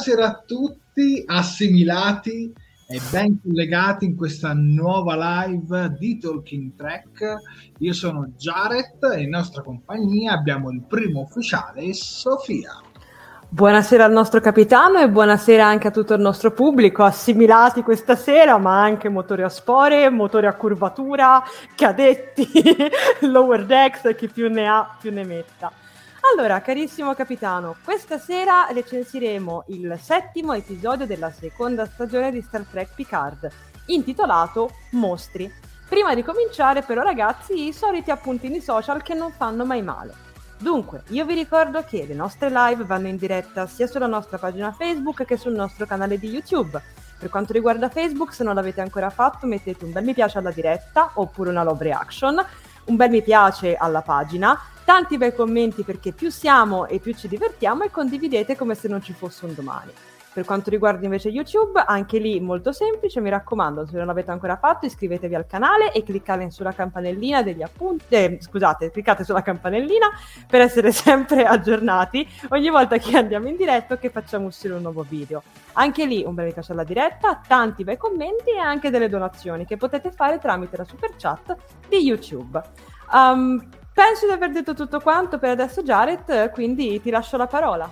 Buonasera a tutti, assimilati e ben collegati in questa nuova live di Talking Track. Io sono Jared e in nostra compagnia abbiamo il primo ufficiale, Sofia. Buonasera al nostro capitano e buonasera anche a tutto il nostro pubblico, assimilati questa sera, ma anche motori a spore, motori a curvatura, cadetti, lower decks e chi più ne ha più ne metta. Allora, carissimo capitano, questa sera recensiremo il settimo episodio della seconda stagione di Star Trek Picard, intitolato Mostri. Prima di cominciare, però, ragazzi, i soliti appuntini social che non fanno mai male. Dunque, io vi ricordo che le nostre live vanno in diretta sia sulla nostra pagina Facebook che sul nostro canale di YouTube. Per quanto riguarda Facebook, se non l'avete ancora fatto, mettete un bel mi piace alla diretta oppure una love reaction, un bel mi piace alla pagina tanti bei commenti perché più siamo e più ci divertiamo e condividete come se non ci fosse un domani. Per quanto riguarda invece YouTube, anche lì molto semplice, mi raccomando, se non l'avete ancora fatto iscrivetevi al canale e cliccate sulla campanellina degli appunti, eh, scusate, cliccate sulla campanellina per essere sempre aggiornati ogni volta che andiamo in diretta o che facciamo uscire un nuovo video. Anche lì un bel piace alla diretta, tanti bei commenti e anche delle donazioni che potete fare tramite la super chat di YouTube. Um, Penso di aver detto tutto quanto per adesso, Jared, quindi ti lascio la parola.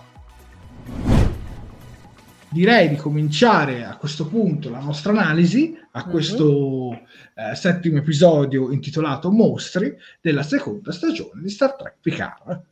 Direi di cominciare a questo punto la nostra analisi a mhm. questo mm-hmm. eh, settimo episodio intitolato Mostri della seconda stagione di Star Trek Picard.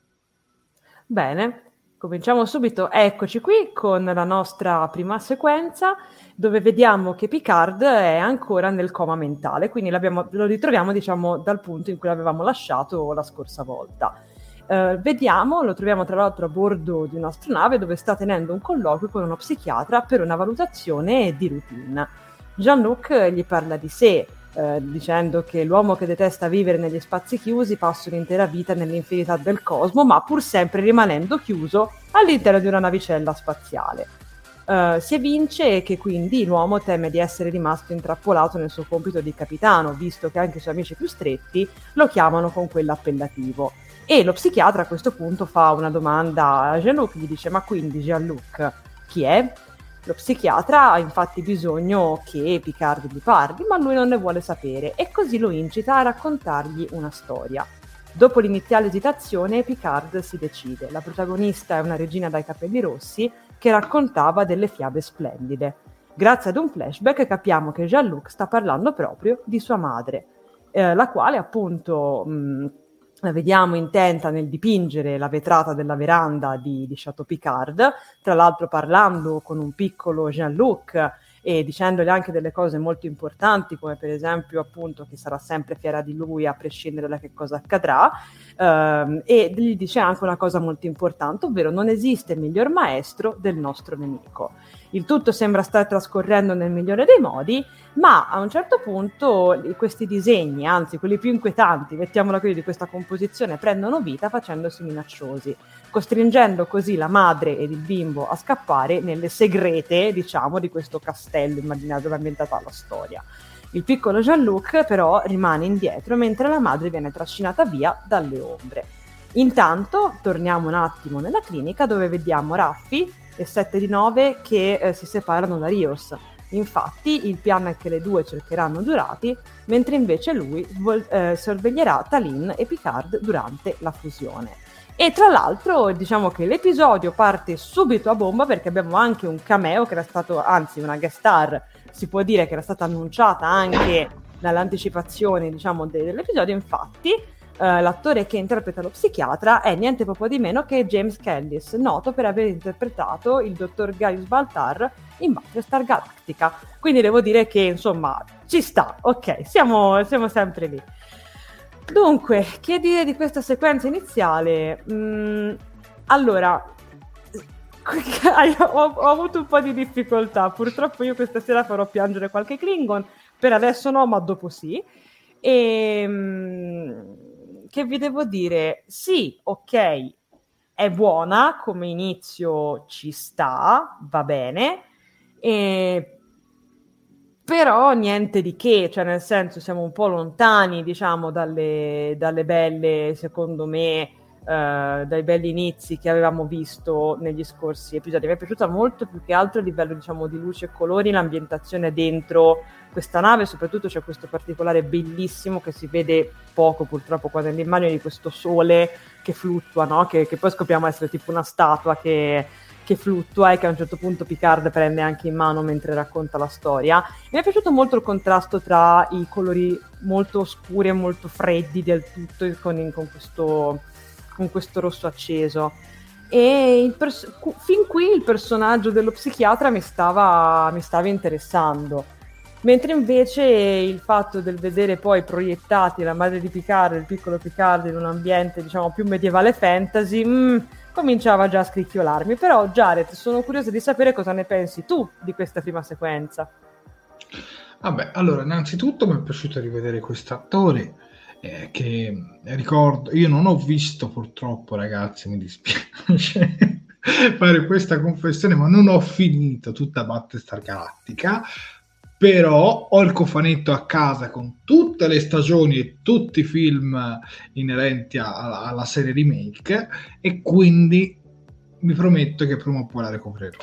Bene, Cominciamo subito, eccoci qui con la nostra prima sequenza dove vediamo che Picard è ancora nel coma mentale, quindi lo ritroviamo diciamo dal punto in cui l'avevamo lasciato la scorsa volta. Uh, vediamo, lo troviamo tra l'altro a bordo di un'astronave dove sta tenendo un colloquio con uno psichiatra per una valutazione di routine. Jean-Luc gli parla di sé, eh, dicendo che l'uomo che detesta vivere negli spazi chiusi passa un'intera vita nell'infinità del cosmo, ma pur sempre rimanendo chiuso all'interno di una navicella spaziale. Uh, si evince che quindi l'uomo teme di essere rimasto intrappolato nel suo compito di capitano, visto che anche i suoi amici più stretti lo chiamano con quell'appellativo. E lo psichiatra a questo punto fa una domanda a Jean-Luc, gli dice ma quindi Jean-Luc chi è? Lo psichiatra ha infatti bisogno che Picard gli parli, ma lui non ne vuole sapere e così lo incita a raccontargli una storia. Dopo l'iniziale esitazione, Picard si decide. La protagonista è una regina dai capelli rossi che raccontava delle fiabe splendide. Grazie ad un flashback capiamo che Jean-Luc sta parlando proprio di sua madre, eh, la quale appunto mh, la vediamo intenta nel dipingere la vetrata della veranda di, di Chateau Picard, tra l'altro parlando con un piccolo Jean-Luc e dicendogli anche delle cose molto importanti, come per esempio appunto che sarà sempre fiera di lui a prescindere da che cosa accadrà, ehm, e gli dice anche una cosa molto importante, ovvero non esiste miglior maestro del nostro nemico. Il tutto sembra stare trascorrendo nel migliore dei modi, ma a un certo punto questi disegni, anzi quelli più inquietanti, mettiamola così, di questa composizione, prendono vita facendosi minacciosi costringendo così la madre ed il bimbo a scappare nelle segrete, diciamo, di questo castello immaginario dove è la storia. Il piccolo Jean-Luc però rimane indietro mentre la madre viene trascinata via dalle ombre. Intanto torniamo un attimo nella clinica dove vediamo Raffi e 7 di 9 che eh, si separano da Rios. Infatti il piano è che le due cercheranno Durati, mentre invece lui vol- eh, sorveglierà Talin e Picard durante la fusione. E tra l'altro diciamo che l'episodio parte subito a bomba perché abbiamo anche un cameo che era stato, anzi una guest star, si può dire che era stata annunciata anche dall'anticipazione diciamo, dell'episodio, infatti Uh, l'attore che interpreta lo psichiatra è niente poco di meno che James Callis, noto per aver interpretato il dottor Gaius Baltar in Battlestar Galactica. Quindi devo dire che insomma ci sta, ok, siamo, siamo sempre lì. Dunque, che dire di questa sequenza iniziale? Mm, allora, ho, ho, avuto un po' di difficoltà. Purtroppo io questa sera farò piangere qualche Klingon. Per adesso no, ma dopo sì. E mm, che vi devo dire? Sì, ok, è buona come inizio, ci sta, va bene. E però niente di che, cioè nel senso siamo un po' lontani, diciamo, dalle, dalle belle, secondo me, eh, dai belli inizi che avevamo visto negli scorsi episodi. Mi è piaciuta molto più che altro a livello, diciamo, di luce e colori, l'ambientazione dentro questa nave, soprattutto c'è questo particolare bellissimo che si vede poco purtroppo qua nell'immagine di questo sole che fluttua, no? che, che poi scopriamo essere tipo una statua che che fluttua e che a un certo punto Picard prende anche in mano mentre racconta la storia. Mi è piaciuto molto il contrasto tra i colori molto scuri e molto freddi del tutto con, con, questo, con questo, rosso acceso. E pers- fin qui il personaggio dello psichiatra mi stava, mi stava interessando. Mentre invece il fatto del vedere poi proiettati la madre di Picard il piccolo Picard in un ambiente diciamo più medievale fantasy, mm, cominciava già a scricchiolarmi. Però, Jared, sono curiosa di sapere cosa ne pensi tu di questa prima sequenza. Vabbè, allora, innanzitutto mi è piaciuto rivedere questo attore. Eh, che ricordo, io non ho visto purtroppo, ragazzi, mi dispiace fare questa confessione, ma non ho finito tutta Battlestar Galactica però ho il cofanetto a casa con tutte le stagioni e tutti i film inerenti a, alla serie remake e quindi mi prometto che prima o poi la recupererò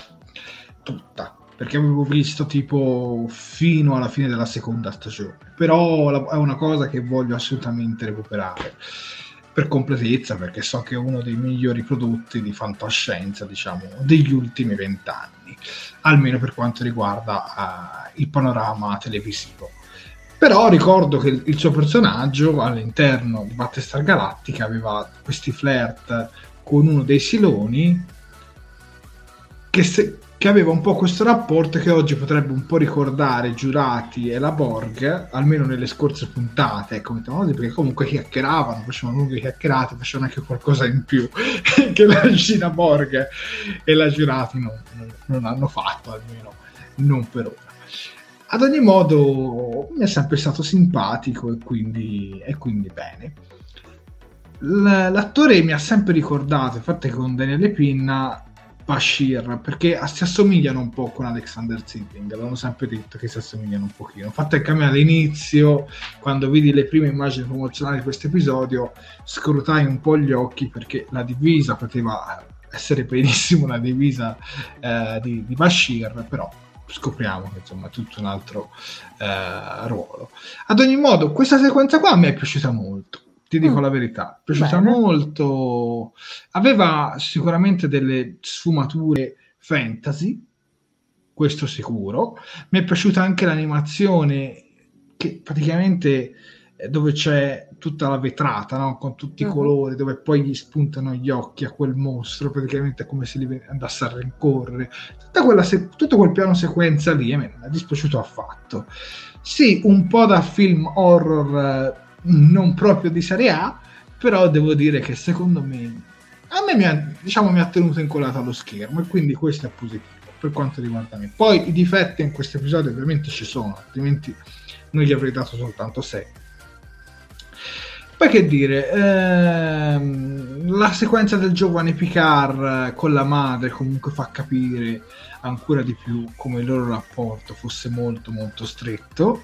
tutta perché avevo visto tipo fino alla fine della seconda stagione. Però è una cosa che voglio assolutamente recuperare per completezza perché so che è uno dei migliori prodotti di fantascienza diciamo degli ultimi vent'anni almeno per quanto riguarda uh, il panorama televisivo. Però ricordo che il suo personaggio all'interno di Battlestar Galactica aveva questi flirt con uno dei Siloni che, se, che aveva un po' questo rapporto che oggi potrebbe un po' ricordare Giurati e la Borg, almeno nelle scorse puntate, ecco, perché comunque chiacchieravano, facevano lunghe chiacchierate, facevano anche qualcosa in più che la Gina Borg e la Giurati non, non, non hanno fatto, almeno non per ora. Ad ogni modo mi è sempre stato simpatico e quindi, e quindi bene. L'attore mi ha sempre ricordato, infatti con Daniele Pinna, Bashir, perché si assomigliano un po' con Alexander Zilling, l'hanno sempre detto che si assomigliano un pochino. Infatti anche a me all'inizio, quando vidi le prime immagini promozionali di questo episodio, scrutai un po' gli occhi perché la divisa poteva essere benissimo una divisa eh, di, di Bashir, però scopriamo che insomma è tutto un altro eh, ruolo. Ad ogni modo, questa sequenza qua mi è piaciuta molto. Ti dico mm. la verità, è piaciuta Bene. molto. Aveva sicuramente delle sfumature fantasy, questo sicuro. Mi è piaciuta anche l'animazione che praticamente eh, dove c'è tutta la vetrata no? con tutti i uh-huh. colori, dove poi gli spuntano gli occhi a quel mostro, praticamente è come se li andasse a rincorrere. Se- tutto quel piano sequenza lì a me non è dispiaciuto affatto. Sì, un po' da film horror eh, non proprio di serie A, però devo dire che secondo me a me mi ha, diciamo, mi ha tenuto incollato allo schermo e quindi questo è positivo per quanto riguarda me. Poi i difetti in questo episodio ovviamente ci sono, altrimenti non gli avrei dato soltanto 6 poi che dire, ehm, la sequenza del giovane Picard con la madre comunque fa capire ancora di più come il loro rapporto fosse molto molto stretto,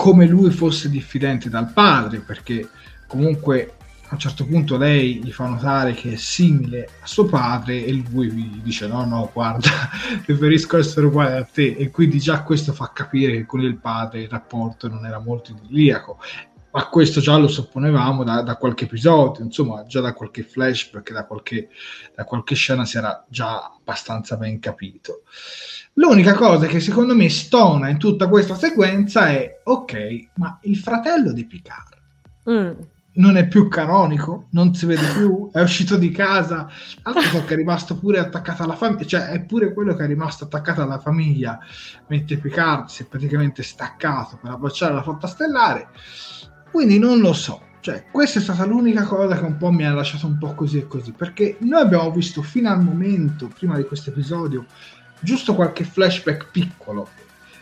come lui fosse diffidente dal padre, perché comunque a un certo punto lei gli fa notare che è simile a suo padre e lui gli dice no no guarda preferisco essere uguale a te. E quindi già questo fa capire che con il padre il rapporto non era molto idilliaco ma questo già lo supponevamo da, da, qualche episodio, insomma, già da qualche flashback, da qualche, da qualche scena si era già abbastanza ben capito. L'unica cosa che secondo me stona in tutta questa sequenza è, ok, ma il fratello di Picard mm. non è più canonico, non si vede più, è uscito di casa, altro che è rimasto pure attaccato alla famiglia, cioè è pure quello che è rimasto attaccato alla famiglia, mentre Picard si è praticamente staccato per abbracciare la flotta stellare quindi non lo so. Cioè, questa è stata l'unica cosa che un po' mi ha lasciato un po' così e così, perché noi abbiamo visto fino al momento, prima di questo episodio, giusto qualche flashback piccolo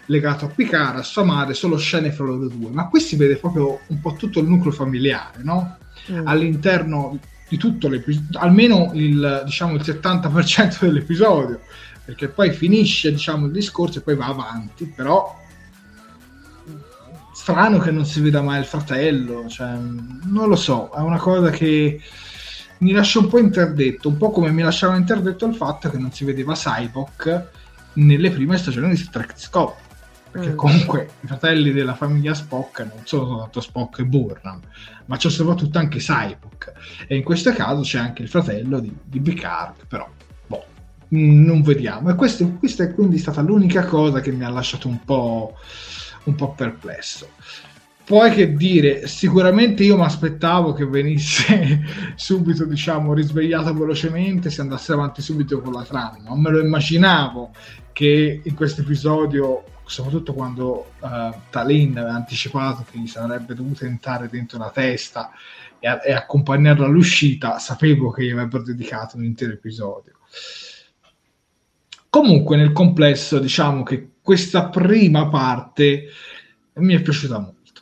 legato a Picard, a sua madre, solo scene fra loro due, ma qui si vede proprio un po' tutto il nucleo familiare, no? Mm. All'interno di tutto l'episodio, almeno il, diciamo, il 70% dell'episodio, perché poi finisce diciamo, il discorso e poi va avanti, però strano che non si veda mai il fratello, cioè, non lo so, è una cosa che mi lascia un po' interdetto, un po' come mi lasciava interdetto il fatto che non si vedeva Cyborg nelle prime stagioni di Trek Discovery perché mm. comunque i fratelli della famiglia Spock non sono soltanto Spock e Burnham, ma c'è soprattutto anche Cyborg e in questo caso c'è anche il fratello di, di Picard, però boh, non vediamo e questo, questa è quindi stata l'unica cosa che mi ha lasciato un po' un po' perplesso. Poi che dire, sicuramente io mi aspettavo che venisse subito, diciamo, risvegliato velocemente, si andasse avanti subito con la trama. Non me lo immaginavo che in questo episodio, soprattutto quando uh, Talin aveva anticipato che gli sarebbe dovuto entrare dentro la testa e, e accompagnarlo all'uscita, sapevo che gli avrebbero dedicato un intero episodio. Comunque, nel complesso, diciamo che questa prima parte mi è piaciuta molto.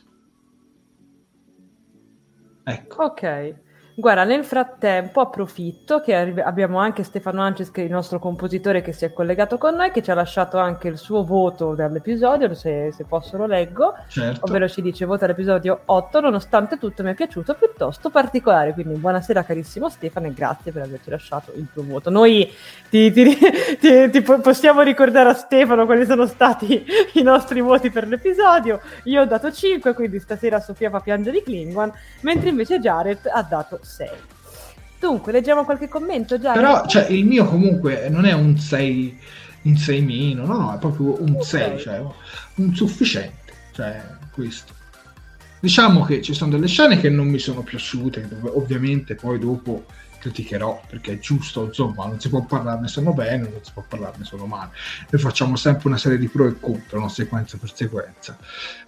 Ecco. Ok. Guarda, nel frattempo approfitto che arri- abbiamo anche Stefano Ances, il nostro compositore che si è collegato con noi, che ci ha lasciato anche il suo voto dell'episodio, se, se posso lo leggo, certo. ovvero ci dice vota l'episodio 8, nonostante tutto mi è piaciuto piuttosto particolare, quindi buonasera carissimo Stefano e grazie per averci lasciato il tuo voto. Noi ti, ti, ti, ti possiamo ricordare a Stefano quali sono stati i nostri voti per l'episodio, io ho dato 5, quindi stasera Sofia fa piangere i Klingon, mentre invece Jared ha dato 6. Dunque, leggiamo qualche commento già. Però cioè, il mio comunque non è un 6, un 6 meno, no, no, è proprio un okay. 6, cioè un sufficiente, cioè questo. Diciamo che ci sono delle scene che non mi sono piaciute, dove ovviamente poi dopo criticherò perché è giusto, insomma, non si può parlarne solo bene, non si può parlarne solo male. Noi facciamo sempre una serie di pro e contro, non sequenza per sequenza.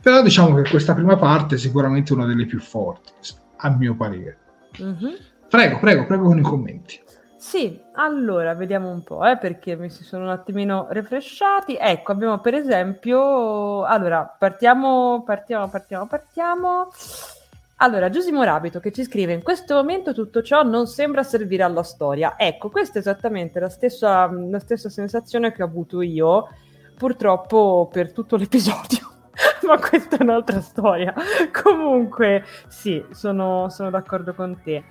Però diciamo che questa prima parte è sicuramente una delle più forti, a mio parere. Mm-hmm. Prego, prego, prego con i commenti. Sì, allora vediamo un po', eh, perché mi si sono un attimino refresciati. Ecco, abbiamo per esempio, allora partiamo, partiamo, partiamo, partiamo. Allora, Giusimo Rabito che ci scrive: In questo momento tutto ciò non sembra servire alla storia. Ecco, questa è esattamente la stessa, la stessa sensazione che ho avuto io, purtroppo, per tutto l'episodio. Ma questa è un'altra storia. Comunque, sì, sono, sono d'accordo con te.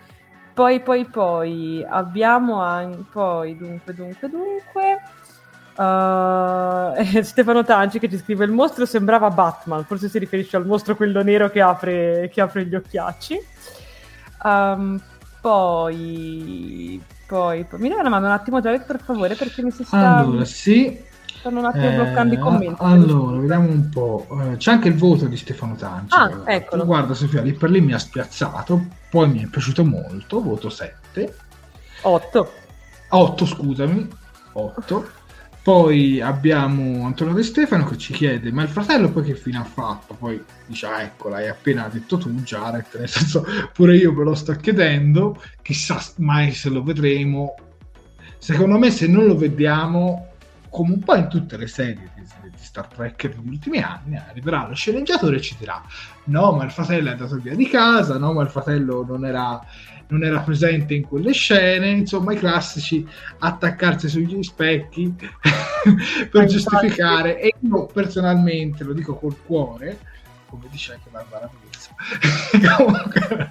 Poi, poi, poi abbiamo anche. Poi, dunque, dunque, dunque. Uh, Stefano Tanci che ci scrive: Il mostro sembrava Batman. Forse si riferisce al mostro quello nero che apre, che apre gli occhiacci. Um, poi, poi, poi, mi dai una mano un attimo, Jared, per favore, perché mi si sta. Allora, sì. Stanno un attimo eh, bloccando i commenti. Allora, vediamo un po'. Eh, c'è anche il voto di Stefano Tanci. Ah, eccolo. Guarda, Sofia, lì per lì mi ha spiazzato. Poi mi è piaciuto molto. Voto 7. 8. 8, scusami. 8. Poi abbiamo Antonio De Stefano che ci chiede: Ma il fratello poi che fine ha fatto? Poi dice: Ah, ecco, l'hai appena detto tu, Jared. Nel senso, pure io me lo sto chiedendo. Chissà mai se lo vedremo. Secondo me, se non lo vediamo, come un po' in tutte le serie di, di Star Trek degli ultimi anni, arriverà lo sceneggiatore e ci dirà: No, ma il fratello è andato via di casa. No, ma il fratello non era non era presente in quelle scene, insomma i classici attaccarsi sugli specchi per giustificare e io personalmente lo dico col cuore come dice anche Barbara Pizzo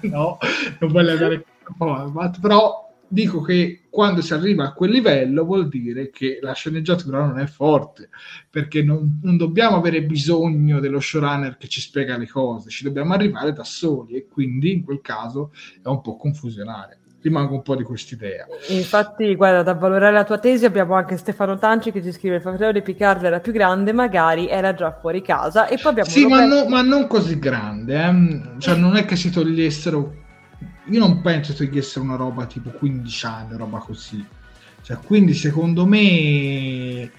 no, non voglio andare però dico che quando si arriva a quel livello vuol dire che la sceneggiatura non è forte, perché non, non, dobbiamo avere bisogno dello showrunner che ci spiega le cose, ci dobbiamo arrivare da soli e quindi in quel caso è un po' confusionale. Rimango un po' di quest'idea. Infatti, guarda, da valorare la tua tesi abbiamo anche Stefano Tanci che ci scrive il fratello di Picard era più grande, magari era già fuori casa. E poi abbiamo sì, ma, no, ma, non così grande, eh? cioè non è che si togliessero io non penso togliessero una roba tipo 15 anni, roba così. Cioè, quindi secondo me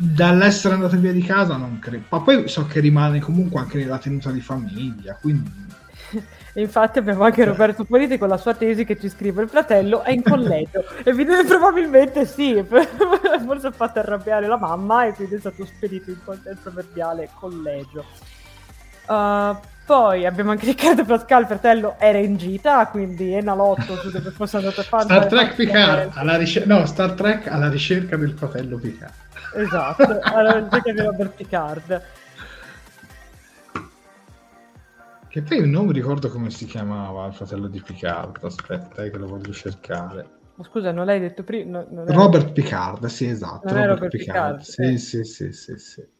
dall'essere andato via di casa non credo. Ma poi so che rimane comunque anche nella tenuta di famiglia, quindi... Infatti abbiamo anche Roberto Politi con la sua tesi che ci scrive il fratello è in collegio e probabilmente sì, forse ha fatto arrabbiare la mamma e quindi è stato spedito in consenso verbiale collegio. Uh, poi abbiamo anche Riccardo Pascal, fratello, era in gita, quindi è Enalotto su dove fosse andato a fare. Star Trek Picard, alla ricer- no, Star Trek alla ricerca del fratello Picard. Esatto, alla ricerca di Robert Picard. Che poi non mi ricordo come si chiamava il fratello di Picard, aspetta eh, che lo voglio cercare. Scusa, non l'hai detto prima? No, Robert Picard, sì, esatto. Robert, Robert, Picard. Picard sì, eh. sì, sì, sì, sì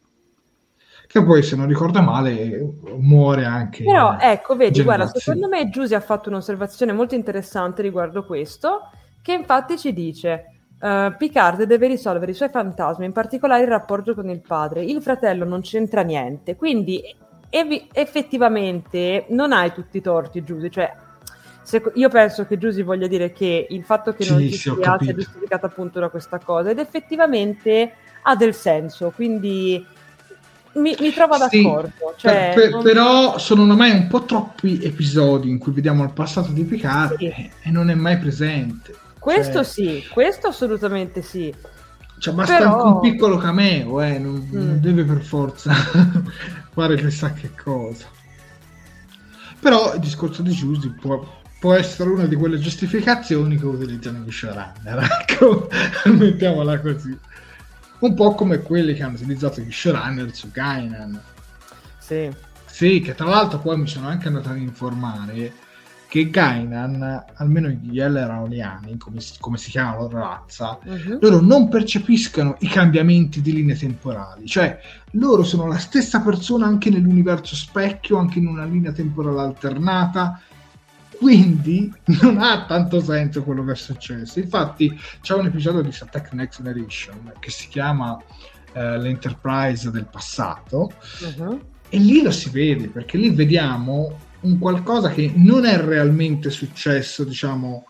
che poi se non ricordo male muore anche. Però ecco, vedi, guarda, secondo me Giusy ha fatto un'osservazione molto interessante riguardo questo, che infatti ci dice uh, Picard deve risolvere i suoi fantasmi, in particolare il rapporto con il padre. Il fratello non c'entra niente, quindi ev- effettivamente non hai tutti i torti, Giusy, cioè io penso che Giusy voglia dire che il fatto che sì, non ci sia sia giustificato appunto da questa cosa ed effettivamente ha del senso, quindi mi, mi trovo d'accordo. Sì, cioè, per, per, Però sono ormai un po' troppi episodi in cui vediamo il passato di Picard sì. e, non è mai presente. Questo cioè, sì, questo assolutamente sì. Cioè, basta però... anche un piccolo cameo, eh, non, mm. non deve per forza fare chissà che cosa. Però il discorso di Giusy può, può, essere una di quelle giustificazioni che utilizzano gli showrunner. Ecco, mettiamola così un po' come quelli che hanno utilizzato gli showrunner su Gainan. Sì. Sì, che tra l'altro poi mi sono anche andato ad informare che Gainan, almeno gli Elroniani, come, come si chiama la loro razza, uh-huh. loro non percepiscono i cambiamenti di linee temporali, cioè loro sono la stessa persona anche nell'universo specchio, anche in una linea temporale alternata, quindi non ha tanto senso quello che è successo. Infatti c'è un episodio di Star Trek Next Generation che si chiama eh, l'Enterprise del passato uh-huh. e lì lo si vede perché lì vediamo un qualcosa che non è realmente successo, diciamo,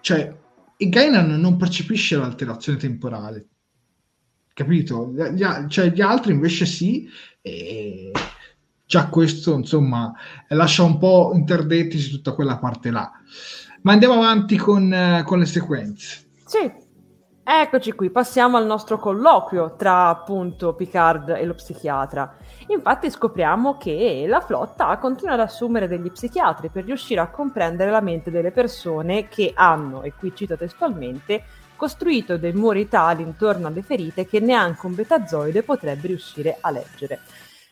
cioè, e Gainan non percepisce l'alterazione temporale, capito? Gli, cioè, gli altri invece sì, e già questo, insomma, lascia un po' interdetti su tutta quella parte là. Ma andiamo avanti con, con le sequenze. Sì, Eccoci qui, passiamo al nostro colloquio tra appunto Picard e lo psichiatra. Infatti scopriamo che la flotta continua ad assumere degli psichiatri per riuscire a comprendere la mente delle persone che hanno, e qui cito testualmente, costruito dei muri tali intorno alle ferite che neanche un betazoide potrebbe riuscire a leggere.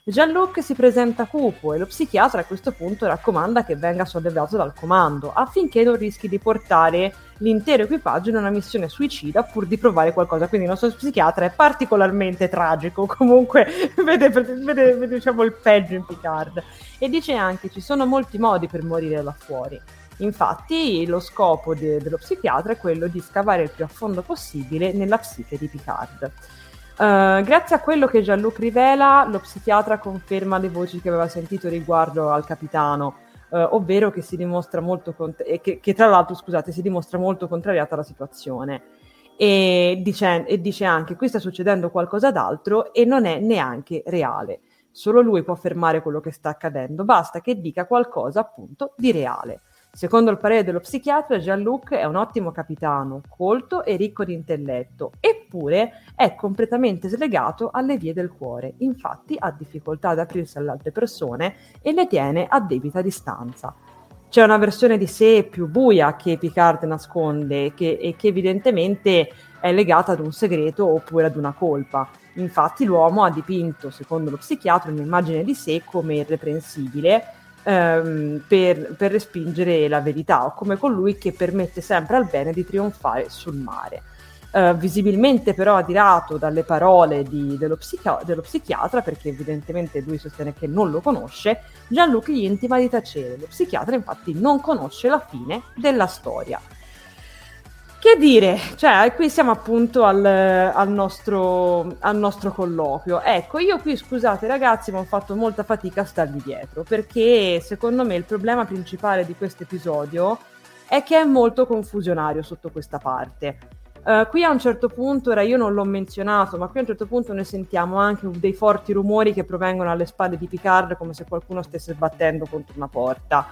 Jean-Luc si presenta cupo e lo psichiatra a questo punto raccomanda che venga sollevato dal comando affinché non rischi di portare l'intero equipaggio in una missione suicida pur di provare qualcosa. Quindi il nostro psichiatra è particolarmente tragico, comunque vede, vede, vede diciamo, il peggio in Picard. E dice anche che ci sono molti modi per morire là fuori. Infatti lo scopo de- dello psichiatra è quello di scavare il più a fondo possibile nella psiche di Picard. Uh, grazie a quello che Gianluc rivela, lo psichiatra conferma le voci che aveva sentito riguardo al capitano, uh, ovvero che si dimostra molto cont- che, che, tra l'altro, scusate, si dimostra molto contrariata alla situazione. E dice, e dice anche: Qui sta succedendo qualcosa d'altro e non è neanche reale. Solo lui può fermare quello che sta accadendo, basta che dica qualcosa appunto di reale. Secondo il parere dello psichiatra, Jean-Luc è un ottimo capitano, colto e ricco di intelletto, eppure è completamente slegato alle vie del cuore. Infatti ha difficoltà ad aprirsi alle altre persone e le tiene a debita distanza. C'è una versione di sé più buia che Picard nasconde che, e che evidentemente è legata ad un segreto oppure ad una colpa. Infatti l'uomo ha dipinto, secondo lo psichiatra, un'immagine di sé come irreprensibile, ehm, per, per, respingere la verità, o come colui che permette sempre al bene di trionfare sul mare. Uh, visibilmente però adirato dalle parole di, dello, psichi- dello, psichiatra, perché evidentemente lui sostiene che non lo conosce, Gianluca gli intima di tacere. Lo psichiatra infatti non conosce la fine della storia. Che dire, cioè qui siamo appunto al, al, nostro, al, nostro, colloquio. Ecco, io qui scusate ragazzi, ma ho fatto molta fatica a stargli dietro, perché secondo me il problema principale di questo episodio è che è molto confusionario sotto questa parte. Uh, qui a un certo punto, ora io non l'ho menzionato, ma qui a un certo punto noi sentiamo anche dei forti rumori che provengono alle spalle di Picard come se qualcuno stesse sbattendo contro una porta.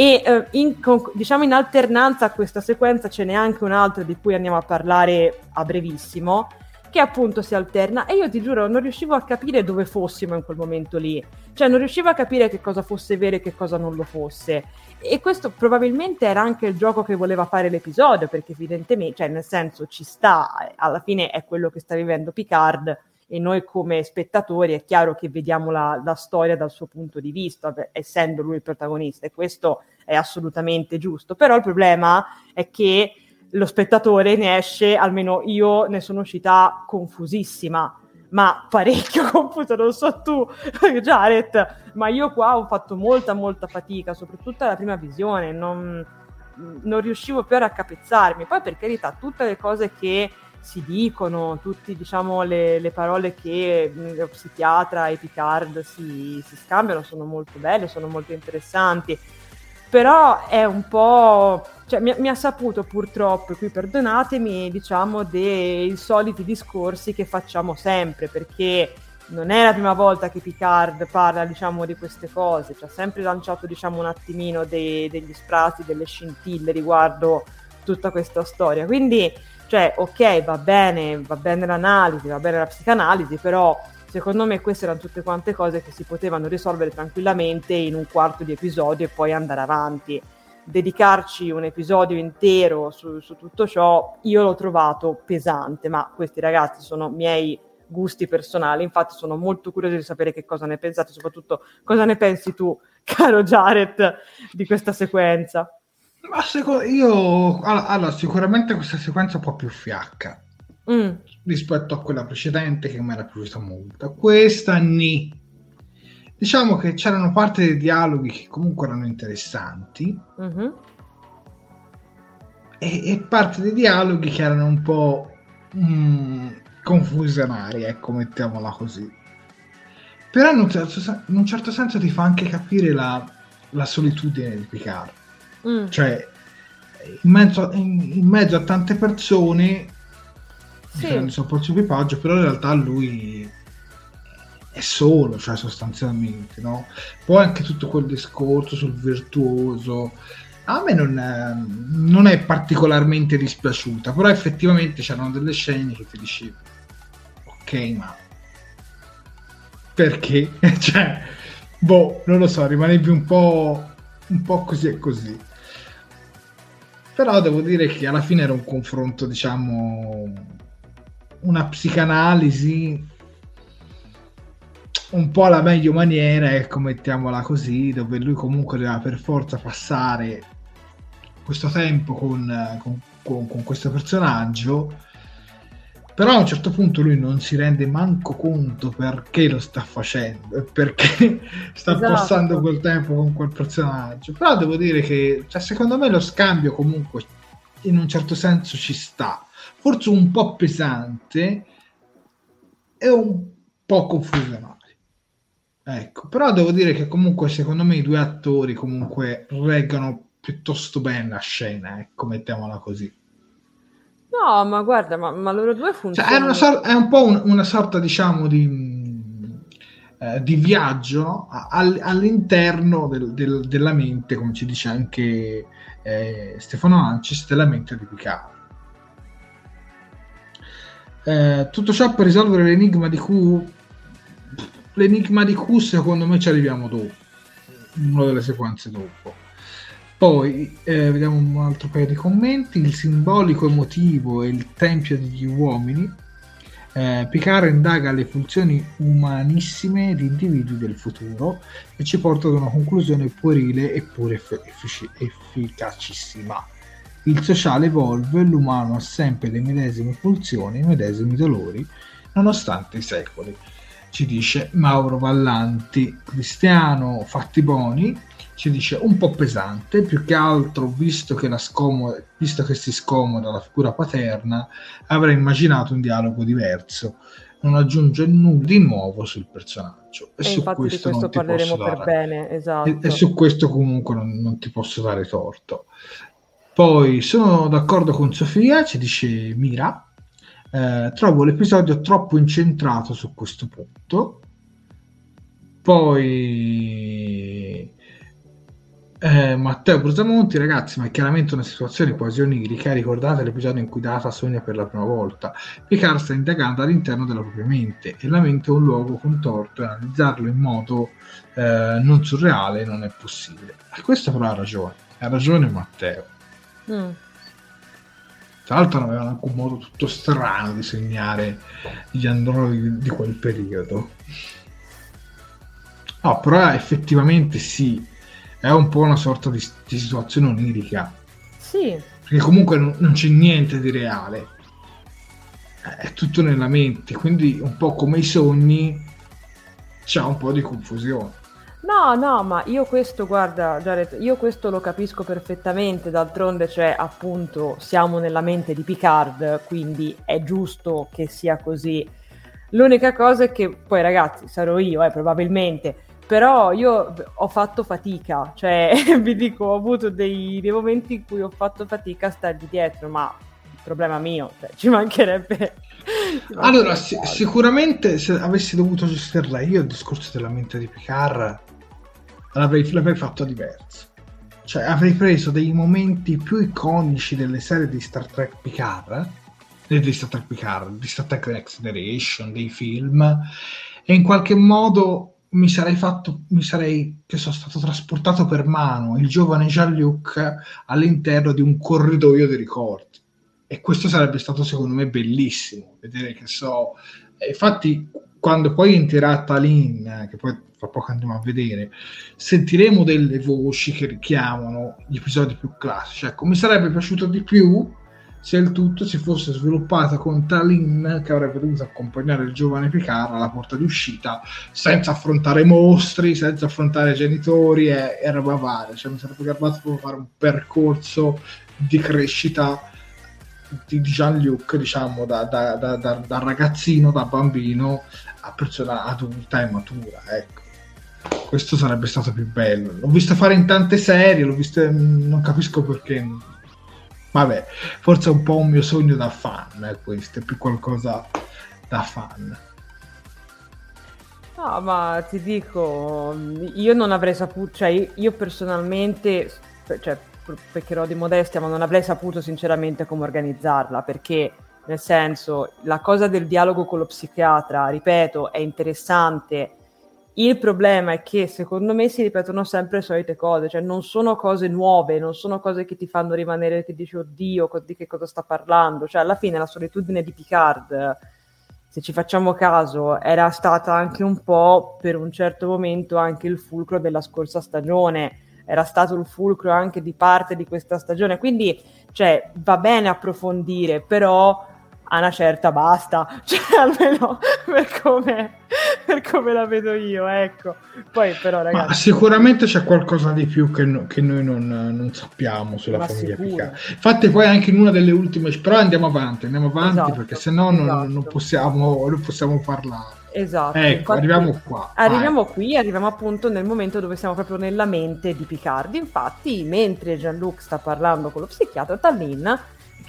E eh, in, diciamo in alternanza a questa sequenza ce n'è anche un'altra di cui andiamo a parlare a brevissimo, che appunto si alterna e io ti giuro non riuscivo a capire dove fossimo in quel momento lì, cioè non riuscivo a capire che cosa fosse vero e che cosa non lo fosse. E questo probabilmente era anche il gioco che voleva fare l'episodio, perché evidentemente, cioè nel senso ci sta, alla fine è quello che sta vivendo Picard e noi come spettatori è chiaro che vediamo la, la storia dal suo punto di vista, essendo lui il protagonista e questo è assolutamente giusto, però il problema è che lo spettatore ne esce, almeno io ne sono uscita confusissima, ma parecchio confuso, non so tu Jared, ma io qua ho fatto molta molta fatica, soprattutto alla prima visione, non, non riuscivo più a raccapezzarmi, poi per carità tutte le cose che si dicono, tutte diciamo, le, le, parole che lo psichiatra e Picard si, si, scambiano sono molto belle, sono molto interessanti, però è un po'... Cioè, mi, mi ha saputo purtroppo, qui perdonatemi, diciamo, dei soliti discorsi che facciamo sempre, perché non è la prima volta che Picard parla diciamo, di queste cose, ci ha sempre lanciato diciamo, un attimino dei, degli sprazzi, delle scintille riguardo tutta questa storia. Quindi cioè, ok, va bene, va bene l'analisi, va bene la psicanalisi, però secondo me queste erano tutte quante cose che si potevano risolvere tranquillamente in un quarto di episodio e poi andare avanti. Dedicarci un episodio intero su, su tutto ciò, io l'ho trovato pesante, ma questi ragazzi sono miei gusti personali, infatti sono molto curioso di sapere che cosa ne pensate, soprattutto cosa ne pensi tu, caro Jared, di questa sequenza. Ma secondo io allora, sicuramente questa sequenza è un po' più fiacca mm. rispetto a quella precedente che mi era piaciuta molto. Questa ni. Diciamo che c'erano parte dei dialoghi che comunque erano interessanti mm-hmm. e, e, parte dei dialoghi che erano un po' mm, confusionari, ecco, mettiamola così. Però in un certo, in un certo senso ti fa anche capire la, la solitudine di Picard Mm. Cioè, in, mezzo, in, in mezzo a tante persone sì. prende sopporto equipaggio, però in realtà lui è solo, cioè sostanzialmente, no? Poi anche tutto quel discorso sul virtuoso, a me non è, non è particolarmente dispiaciuta, però effettivamente c'erano delle scene che ti dici, ok, ma perché? cioè, boh, non lo so, rimanevi un po', un po' così e così. Però devo dire che alla fine era un confronto, diciamo, una psicanalisi un po' alla meglio maniera, ecco, mettiamola così, dove lui comunque doveva per forza passare questo tempo con, con, con, questo personaggio, però a un certo punto lui non si rende manco conto perché lo sta facendo, perché sta esatto. passando quel tempo con quel personaggio. Però devo dire che, cioè, secondo me lo scambio comunque in un certo senso ci sta forse un po' pesante e un po' confusionale. Ecco, però devo dire che comunque secondo me i due attori comunque reggono piuttosto bene la scena, ecco, mettiamola così. No, ma guarda, ma, ma loro due funzionano. Cioè, è, sor- è, un po' un, una sorta, diciamo, di, eh, di viaggio all- all'interno del, del, della mente, come ci dice anche eh, Stefano Ancis, della mente di Picard. Eh, tutto ciò per risolvere l'enigma di Q. L'enigma di Q, secondo me, ci arriviamo dopo, in una delle sequenze dopo. Poi eh, vediamo un altro paio di commenti. Il simbolico emotivo e il tempio degli uomini. Eh, Picard indaga le funzioni umanissime di individui del futuro e ci porta ad una conclusione puerile eppure eff- effic- efficacissima il sociale evolve, l'umano ha sempre le medesime pulsioni, i medesimi dolori, nonostante i secoli. Ci dice Mauro Vallanti, cristiano fatti buoni, ci dice un po' pesante, più che altro visto che, scomoda, visto che si scomoda la figura paterna, avrei immaginato un dialogo diverso. Non aggiunge nulla di nuovo sul personaggio. E, e su questo, questo parleremo per dare, bene, esatto. E, e, su questo comunque non, non ti posso dare torto. Poi sono d'accordo con Sofia, ci dice Mira. Eh, trovo l'episodio troppo incentrato su questo punto. Poi eh, Matteo Brusamonti, ragazzi, ma è chiaramente una situazione quasi onirica. Ricordate l'episodio in cui Data sogna per la prima volta? Picard sta indagando all'interno della propria mente e la mente è un luogo contorto e analizzarlo in modo eh, non surreale non è possibile. E questo però ha ragione, ha ragione Matteo. Mm. Tra l'altro avevano anche un modo tutto strano di segnare gli androidi di quel periodo. No, però effettivamente sì, è un po' una sorta di, di situazione onirica. Sì. Perché comunque non, non c'è niente di reale. È tutto nella mente, quindi un po' come i sogni c'è un po' di confusione. No, no, ma io questo, guarda, Jared, io questo lo capisco perfettamente, d'altronde, cioè, appunto, siamo nella mente di Picard, quindi è giusto che sia così. L'unica cosa è che, poi ragazzi, sarò io, eh, probabilmente, però io ho fatto fatica, cioè, vi dico, ho avuto dei, dei momenti in cui ho fatto fatica a stargli dietro, ma il problema mio, cioè, ci mancherebbe... allora, si- sicuramente se avessi dovuto gestirla io il discorso della mente di Picard l'avrei, l'avrei fatto diverso. Cioè, avrei preso dei momenti più iconici delle serie di Star Trek Picard, eh, di Star Trek Picard, di Star Trek Next Generation, dei film, e in qualche modo mi sarei fatto, mi sarei, che sono stato trasportato per mano il giovane Jean-Luc all'interno di un corridoio di ricordi. E questo sarebbe stato secondo me bellissimo, vedere che so... Infatti, quando poi entrerà Talin, che poi fra poco andiamo a vedere, sentiremo delle voci che richiamano gli episodi più classici. Ecco, mi sarebbe piaciuto di più se il tutto si fosse sviluppato con Talin che avrebbe dovuto accompagnare il giovane Picard alla porta di uscita senza affrontare mostri, senza affrontare genitori e, e roba varia. Cioè, mi sarebbe garbato proprio fare un percorso di crescita di Jean-Luc, diciamo, da, da, da, da, ragazzino, da bambino a persona adulta e matura. Ecco questo sarebbe stato più bello. L'ho visto fare in tante serie, l'ho visto, non capisco perché vabbè, forse è un po' un mio sogno da fan, eh, questo è più qualcosa da fan. No, ma ti dico, io non avrei saputo, cioè io personalmente, cioè peccherò di modestia, ma non avrei saputo sinceramente come organizzarla, perché nel senso, la cosa del dialogo con lo psichiatra, ripeto, è interessante, il problema è che secondo me si ripetono sempre le solite cose, cioè non sono cose nuove, non sono cose che ti fanno rimanere che dici oddio, di che cosa sta parlando, cioè alla fine la solitudine di Picard, se ci facciamo caso, era stata anche un po' per un certo momento anche il fulcro della scorsa stagione, era stato il fulcro anche di parte di questa stagione, quindi cioè, va bene approfondire, però a una certa basta, cioè almeno per come, per come la vedo io, ecco. Poi però ragazzi... Ma sicuramente c'è qualcosa di più che, no, che noi non, non, sappiamo sulla famiglia Picard. Infatti poi anche in una delle ultime... Però andiamo avanti, andiamo avanti esatto, perché se no non, esatto. non, possiamo, non possiamo parlare. Esatto. Ecco, Infatti, arriviamo qua. Arriviamo vai. qui, arriviamo appunto nel momento dove siamo proprio nella mente di Picard. Infatti, mentre Jean-Luc sta parlando con lo psichiatra, Tallinn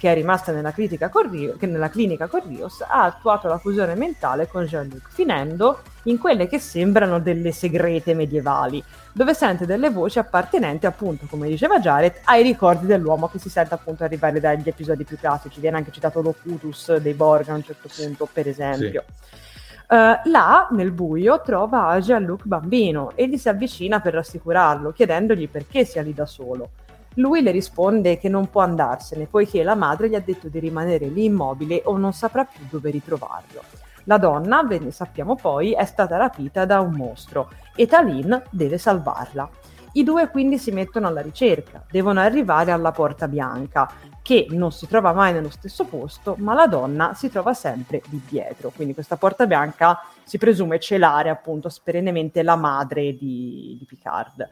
che è rimasta nella, Rio, nella clinica con Rios, ha attuato la fusione mentale con Jean-Luc, finendo in quelle che sembrano delle segrete medievali, dove sente delle voci appartenenti appunto, come diceva Jared, ai ricordi dell'uomo che si sente appunto arrivare dagli episodi più classici. Viene anche citato l'Ocutus dei Borg a un certo punto, per esempio. Sì. Uh, là, nel buio, trova Jean-Luc bambino e gli si avvicina per rassicurarlo, chiedendogli perché sia lì da solo. Lui le risponde che non può andarsene, poiché la madre gli ha detto di rimanere lì immobile o non saprà più dove ritrovarlo. La donna, ve ne sappiamo poi, è stata rapita da un mostro e Talin deve salvarla. I due quindi si mettono alla ricerca, devono arrivare alla Porta Bianca, che non si trova mai nello stesso posto, ma la donna si trova sempre di dietro. Quindi questa Porta Bianca si presume celare appunto perennemente la madre di, di Picard.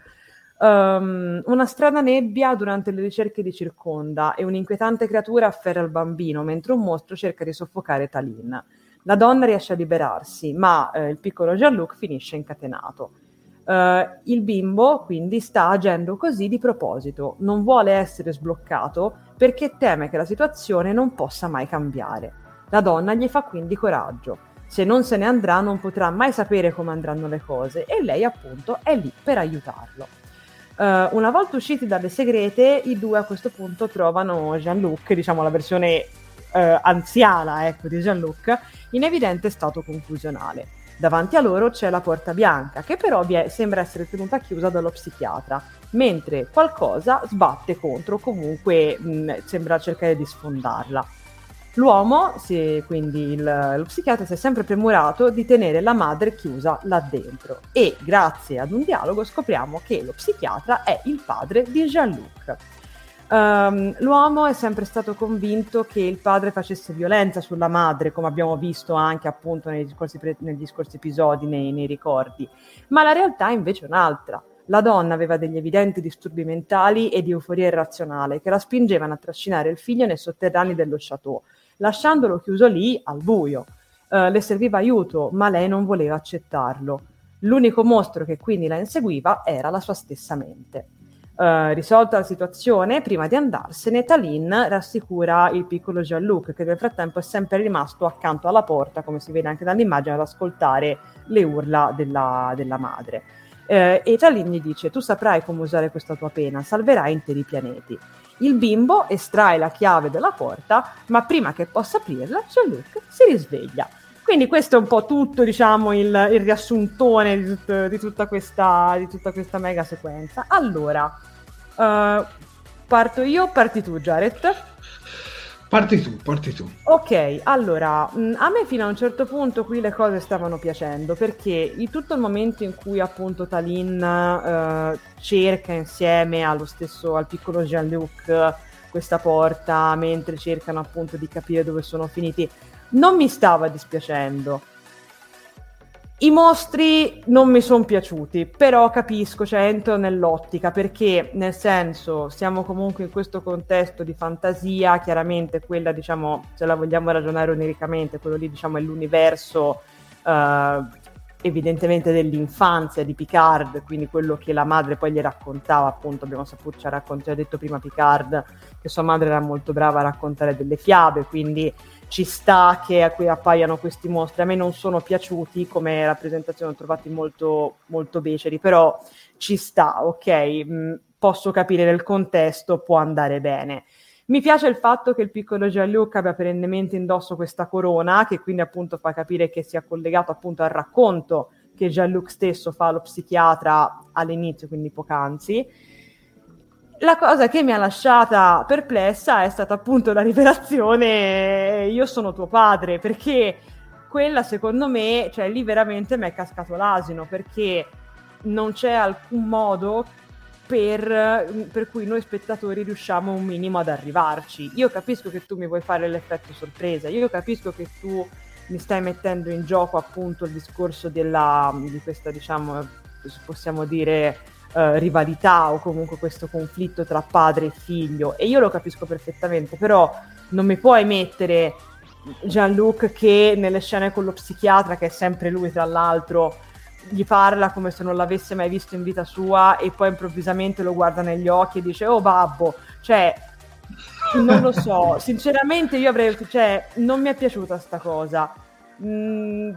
Um, una strana nebbia durante le ricerche di circonda e un'inquietante creatura afferra il bambino mentre un mostro cerca di soffocare Talin. La donna riesce a liberarsi, ma eh, il piccolo Jean-Luc finisce incatenato. Uh, il bimbo quindi sta agendo così di proposito, non vuole essere sbloccato perché teme che la situazione non possa mai cambiare. La donna gli fa quindi coraggio. Se non se ne andrà non potrà mai sapere come andranno le cose e lei appunto è lì per aiutarlo. Uh, una volta usciti dalle segrete, i due a questo punto trovano Jean-Luc, diciamo la versione uh, anziana ecco, di Jean-Luc, in evidente stato confusionale. Davanti a loro c'è la porta bianca, che però è, sembra essere tenuta chiusa dallo psichiatra, mentre qualcosa sbatte contro, comunque mh, sembra cercare di sfondarla. L'uomo, si, quindi il, lo psichiatra, si è sempre premurato di tenere la madre chiusa là dentro e grazie ad un dialogo scopriamo che lo psichiatra è il padre di Jean-Luc. Um, l'uomo è sempre stato convinto che il padre facesse violenza sulla madre, come abbiamo visto anche appunto negli scorsi, pre- negli scorsi episodi, nei, nei ricordi, ma la realtà è invece un'altra. La donna aveva degli evidenti disturbi mentali e di euforia irrazionale che la spingevano a trascinare il figlio nei sotterranei dello chateau, lasciandolo chiuso lì al buio. Uh, le serviva aiuto, ma lei non voleva accettarlo. L'unico mostro che quindi la inseguiva era la sua stessa mente. Uh, risolta la situazione, prima di andarsene, Talin rassicura il piccolo Jean-Luc, che nel frattempo è sempre rimasto accanto alla porta, come si vede anche dall'immagine, ad ascoltare le urla della, della madre. Uh, e Talin gli dice: Tu saprai come usare questa tua pena, salverai interi pianeti. Il bimbo estrae la chiave della porta, ma prima che possa aprirla, Jean-Luc si risveglia. Quindi questo è un po' tutto, diciamo, il, il riassuntone di, tut, di, tutta questa, di, tutta questa, mega sequenza. Allora, uh, parto io, parti tu, Jared. Parti tu, parti tu. Ok, allora, mh, a me fino a un certo punto qui le cose stavano piacendo perché in tutto il momento in cui appunto Talin uh, cerca insieme allo stesso, al piccolo Jean-Luc questa porta mentre cercano appunto di capire dove sono finiti, non mi stava dispiacendo i mostri non mi sono piaciuti, però capisco, cioè entro nell'ottica perché nel senso siamo comunque in questo contesto di fantasia, chiaramente quella diciamo, se la vogliamo ragionare oniricamente, quello lì diciamo è l'universo uh, evidentemente dell'infanzia di Picard, quindi quello che la madre poi gli raccontava, appunto abbiamo saputo, ci ha, raccont- ci ha detto prima Picard che sua madre era molto brava a raccontare delle fiabe, quindi ci sta che a cui appaiano questi mostri. A me non sono piaciuti come rappresentazione, ho trovati molto, molto beceri, però ci sta, ok, mm, posso capire nel contesto, può andare bene. Mi piace il fatto che il piccolo Jean-Luc abbia perennemente indosso questa corona, che quindi appunto fa capire che sia collegato appunto al racconto che Jean-Luc stesso fa allo psichiatra all'inizio, quindi poc'anzi. La cosa che mi ha lasciata perplessa è stata appunto la rivelazione io sono tuo padre, perché quella secondo me, cioè lì veramente mi è cascato l'asino, perché non c'è alcun modo per, per, cui noi spettatori riusciamo un minimo ad arrivarci. Io capisco che tu mi vuoi fare l'effetto sorpresa, io capisco che tu mi stai mettendo in gioco appunto il discorso della, di questa, diciamo, possiamo dire, eh, rivalità o comunque questo conflitto tra padre e figlio. E io lo capisco perfettamente, però non mi puoi mettere Jean-Luc che nelle scene con lo psichiatra, che è sempre lui tra l'altro, gli parla come se non l'avesse mai visto in vita sua e poi improvvisamente lo guarda negli occhi e dice oh babbo, cioè non lo so, sinceramente io avrei, cioè non mi è piaciuta sta cosa. Mm,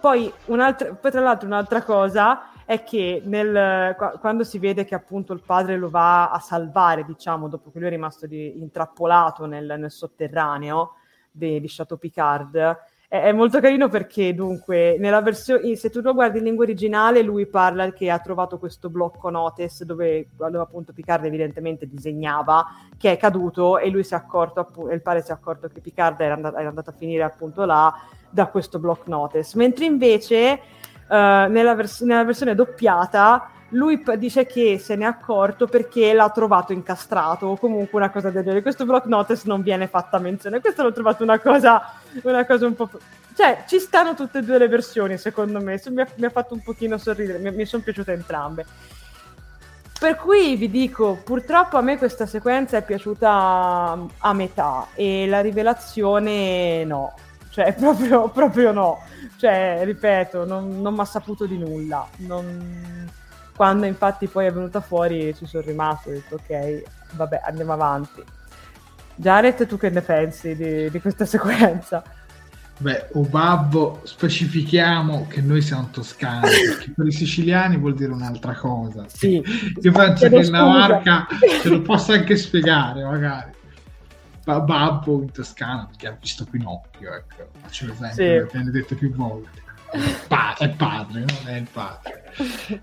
poi, poi tra l'altro un'altra cosa è che nel, quando si vede che appunto il padre lo va a salvare, diciamo, dopo che lui è rimasto di, intrappolato nel, nel sotterraneo di, di Chateau Picard, è, molto carino perché dunque nella versione se tu lo guardi in lingua originale lui parla che ha trovato questo blocco notice dove, dove appunto Picard evidentemente disegnava che è caduto e lui si è accorto appunto, il padre si è accorto che Picard era, and- era andato a finire appunto là da questo block notice mentre invece nella, vers- nella versione doppiata lui dice che se ne è accorto perché l'ha trovato incastrato o comunque una cosa del genere. Questo block notice non viene fatta menzione. Questo l'ho trovato una cosa, una cosa un po'. Cioè, ci stanno tutte e due le versioni, secondo me. Mi ha, mi ha fatto un pochino sorridere, mi, mi sono piaciute entrambe. Per cui vi dico, purtroppo a me questa sequenza è piaciuta a metà e la rivelazione no, cioè proprio, proprio no. Cioè, ripeto, non, non mi ha saputo di nulla. Non quando infatti poi è venuta fuori ci sono rimasto, ho detto ok, vabbè, andiamo avanti. Jared, tu che ne pensi di, di questa sequenza? Beh, o babbo, specifichiamo che noi siamo toscani, perché per i siciliani vuol dire un'altra cosa. Sì. Io penso che la marca ce lo possa anche spiegare, magari. Babbo in Toscana, perché ha visto Pinocchio, ecco, faccio l'esempio, sì. viene detto più volte pa- è padre, non è il padre.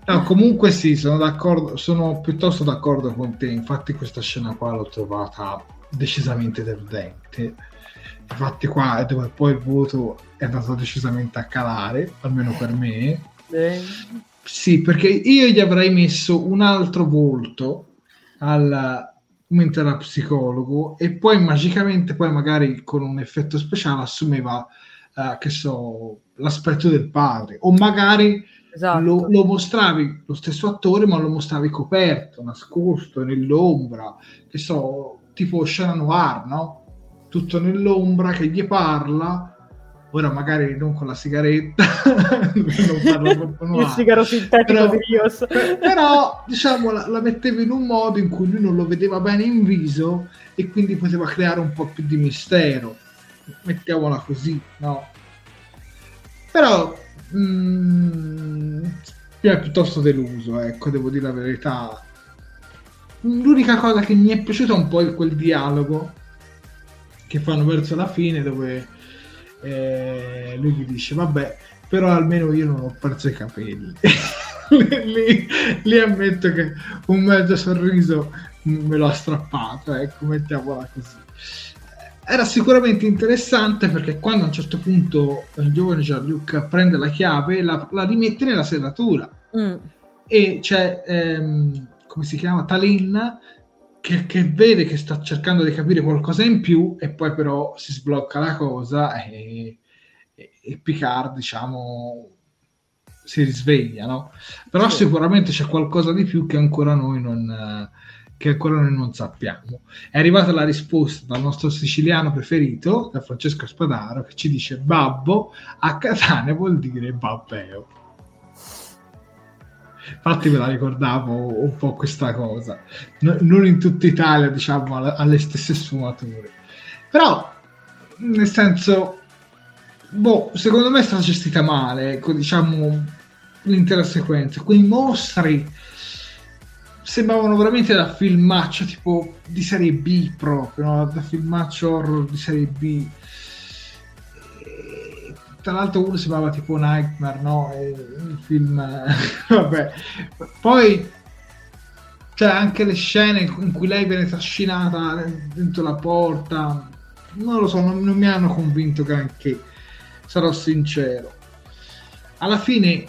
No, comunque sì, sono d'accordo, sono piuttosto d'accordo con te. Infatti, questa scena qua l'ho trovata decisamente deludente. Infatti, qua è dove poi il voto è andato decisamente a calare, almeno per me. Eh. Sì, perché io gli avrei messo un altro volto al, mentre era psicologo e poi magicamente poi magari con un effetto speciale assumeva uh, che so l'aspetto del padre, o magari esatto. lo, lo, mostravi lo stesso attore, ma lo mostravi coperto, nascosto nell'ombra, che so, tipo scena noir, no? Tutto nell'ombra che gli parla. Ora magari non con la sigaretta, non parlo troppo noir. Il sigaro sintetico però, di Rios. però, diciamo, la, la metteva in un modo in cui lui non lo vedeva bene in viso e quindi poteva creare un po' più di mistero. Mettiamola così, no? Però mm, mi è piuttosto deluso, ecco, devo dire la verità. L'unica cosa che mi è piaciuta un po' è quel dialogo che fanno verso la fine dove eh, lui gli dice vabbè però almeno io non ho perso i capelli. Lì, lì, ammetto che un mezzo sorriso me l'ha strappato ecco mettiamola così. Era sicuramente interessante perché quando a un certo punto il giovane Jean-Luc prende la chiave la, la rimette nella serratura. Mm. e c'è ehm, come si chiama Talin che, che, vede che sta cercando di capire qualcosa in più e poi però si sblocca la cosa e, e, e Picard diciamo si risveglia no? però sì. sicuramente c'è qualcosa di più che ancora noi non che ancora noi non sappiamo. È arrivata la risposta dal nostro siciliano preferito, da Francesco Spadaro, che ci dice babbo a Catania vuol dire babbeo. Infatti me la ricordavo un po' questa cosa. No, non in tutta Italia, diciamo, alle stesse sfumature. Però, nel senso, boh, secondo me è stata gestita male, ecco, diciamo, l'intera sequenza. Quei mostri sembravano veramente da filmaccio tipo di serie B proprio, no? da filmaccio horror di serie B. Tra l'altro uno sembrava tipo Nightmare, no? E, il film... Vabbè. Poi cioè anche le scene in cui lei viene trascinata dentro la porta, non lo so, non, non mi hanno convinto granché, sarò sincero. Alla fine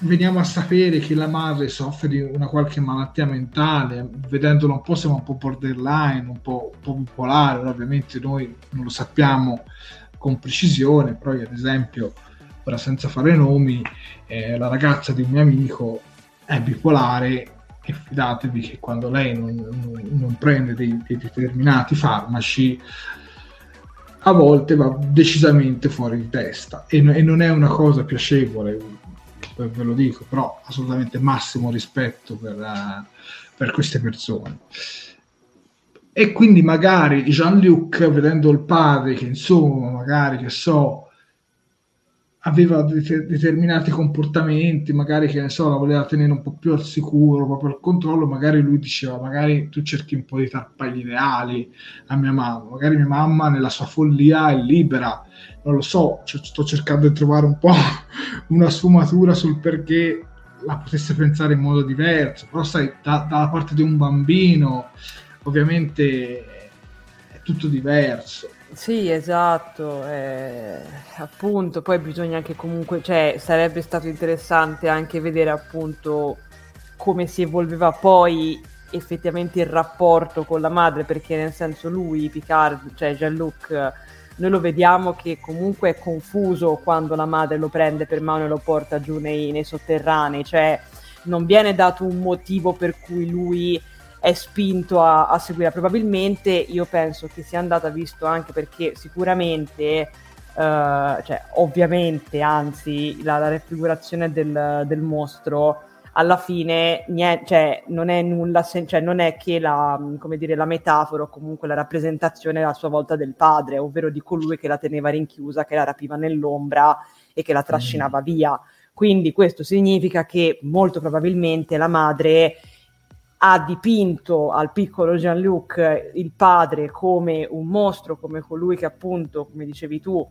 veniamo a sapere che la madre soffre di una qualche malattia mentale, vedendola un po' siamo un po' borderline, un po', un po bipolare, ovviamente noi non lo sappiamo con precisione, però io ad esempio, ora senza fare nomi, eh, la ragazza di un mio amico è bipolare e fidatevi che quando lei non, non, non prende dei, dei determinati farmaci a volte va decisamente fuori di testa e, e non è una cosa piacevole ve lo dico, però assolutamente massimo rispetto per, uh, per queste persone. E quindi magari Jean-Luc, vedendo il padre che insomma, magari che so, aveva det- determinati comportamenti, magari che ne so, la voleva tenere un po' più al sicuro, proprio al controllo, magari lui diceva, magari tu cerchi un po' di tarpare ideali a mia mamma, magari mia mamma nella sua follia è libera, non lo so, c- sto cercando di trovare un po' una sfumatura sul perché la potesse pensare in modo diverso, però sai, da- dalla parte di un bambino ovviamente è tutto diverso. Sì, esatto, eh, appunto, poi bisogna anche comunque, cioè sarebbe stato interessante anche vedere appunto come si evolveva poi effettivamente il rapporto con la madre, perché nel senso lui, Picard, cioè Jean-Luc, noi lo vediamo che comunque è confuso quando la madre lo prende per mano e lo porta giù nei, nei sotterranei, cioè non viene dato un motivo per cui lui è spinto a, a seguire. Probabilmente io penso che sia andata visto anche perché sicuramente, uh, cioè ovviamente, anzi, la, la raffigurazione del, del, mostro alla fine niente, cioè, non è nulla, sen- cioè, non è che la, come dire, la metafora o comunque la rappresentazione a sua volta del padre, ovvero di colui che la teneva rinchiusa, che la rapiva nell'ombra e che la trascinava mm. via. Quindi questo significa che molto probabilmente la madre ha dipinto al piccolo Jean-Luc il padre come un mostro, come colui che appunto, come dicevi tu,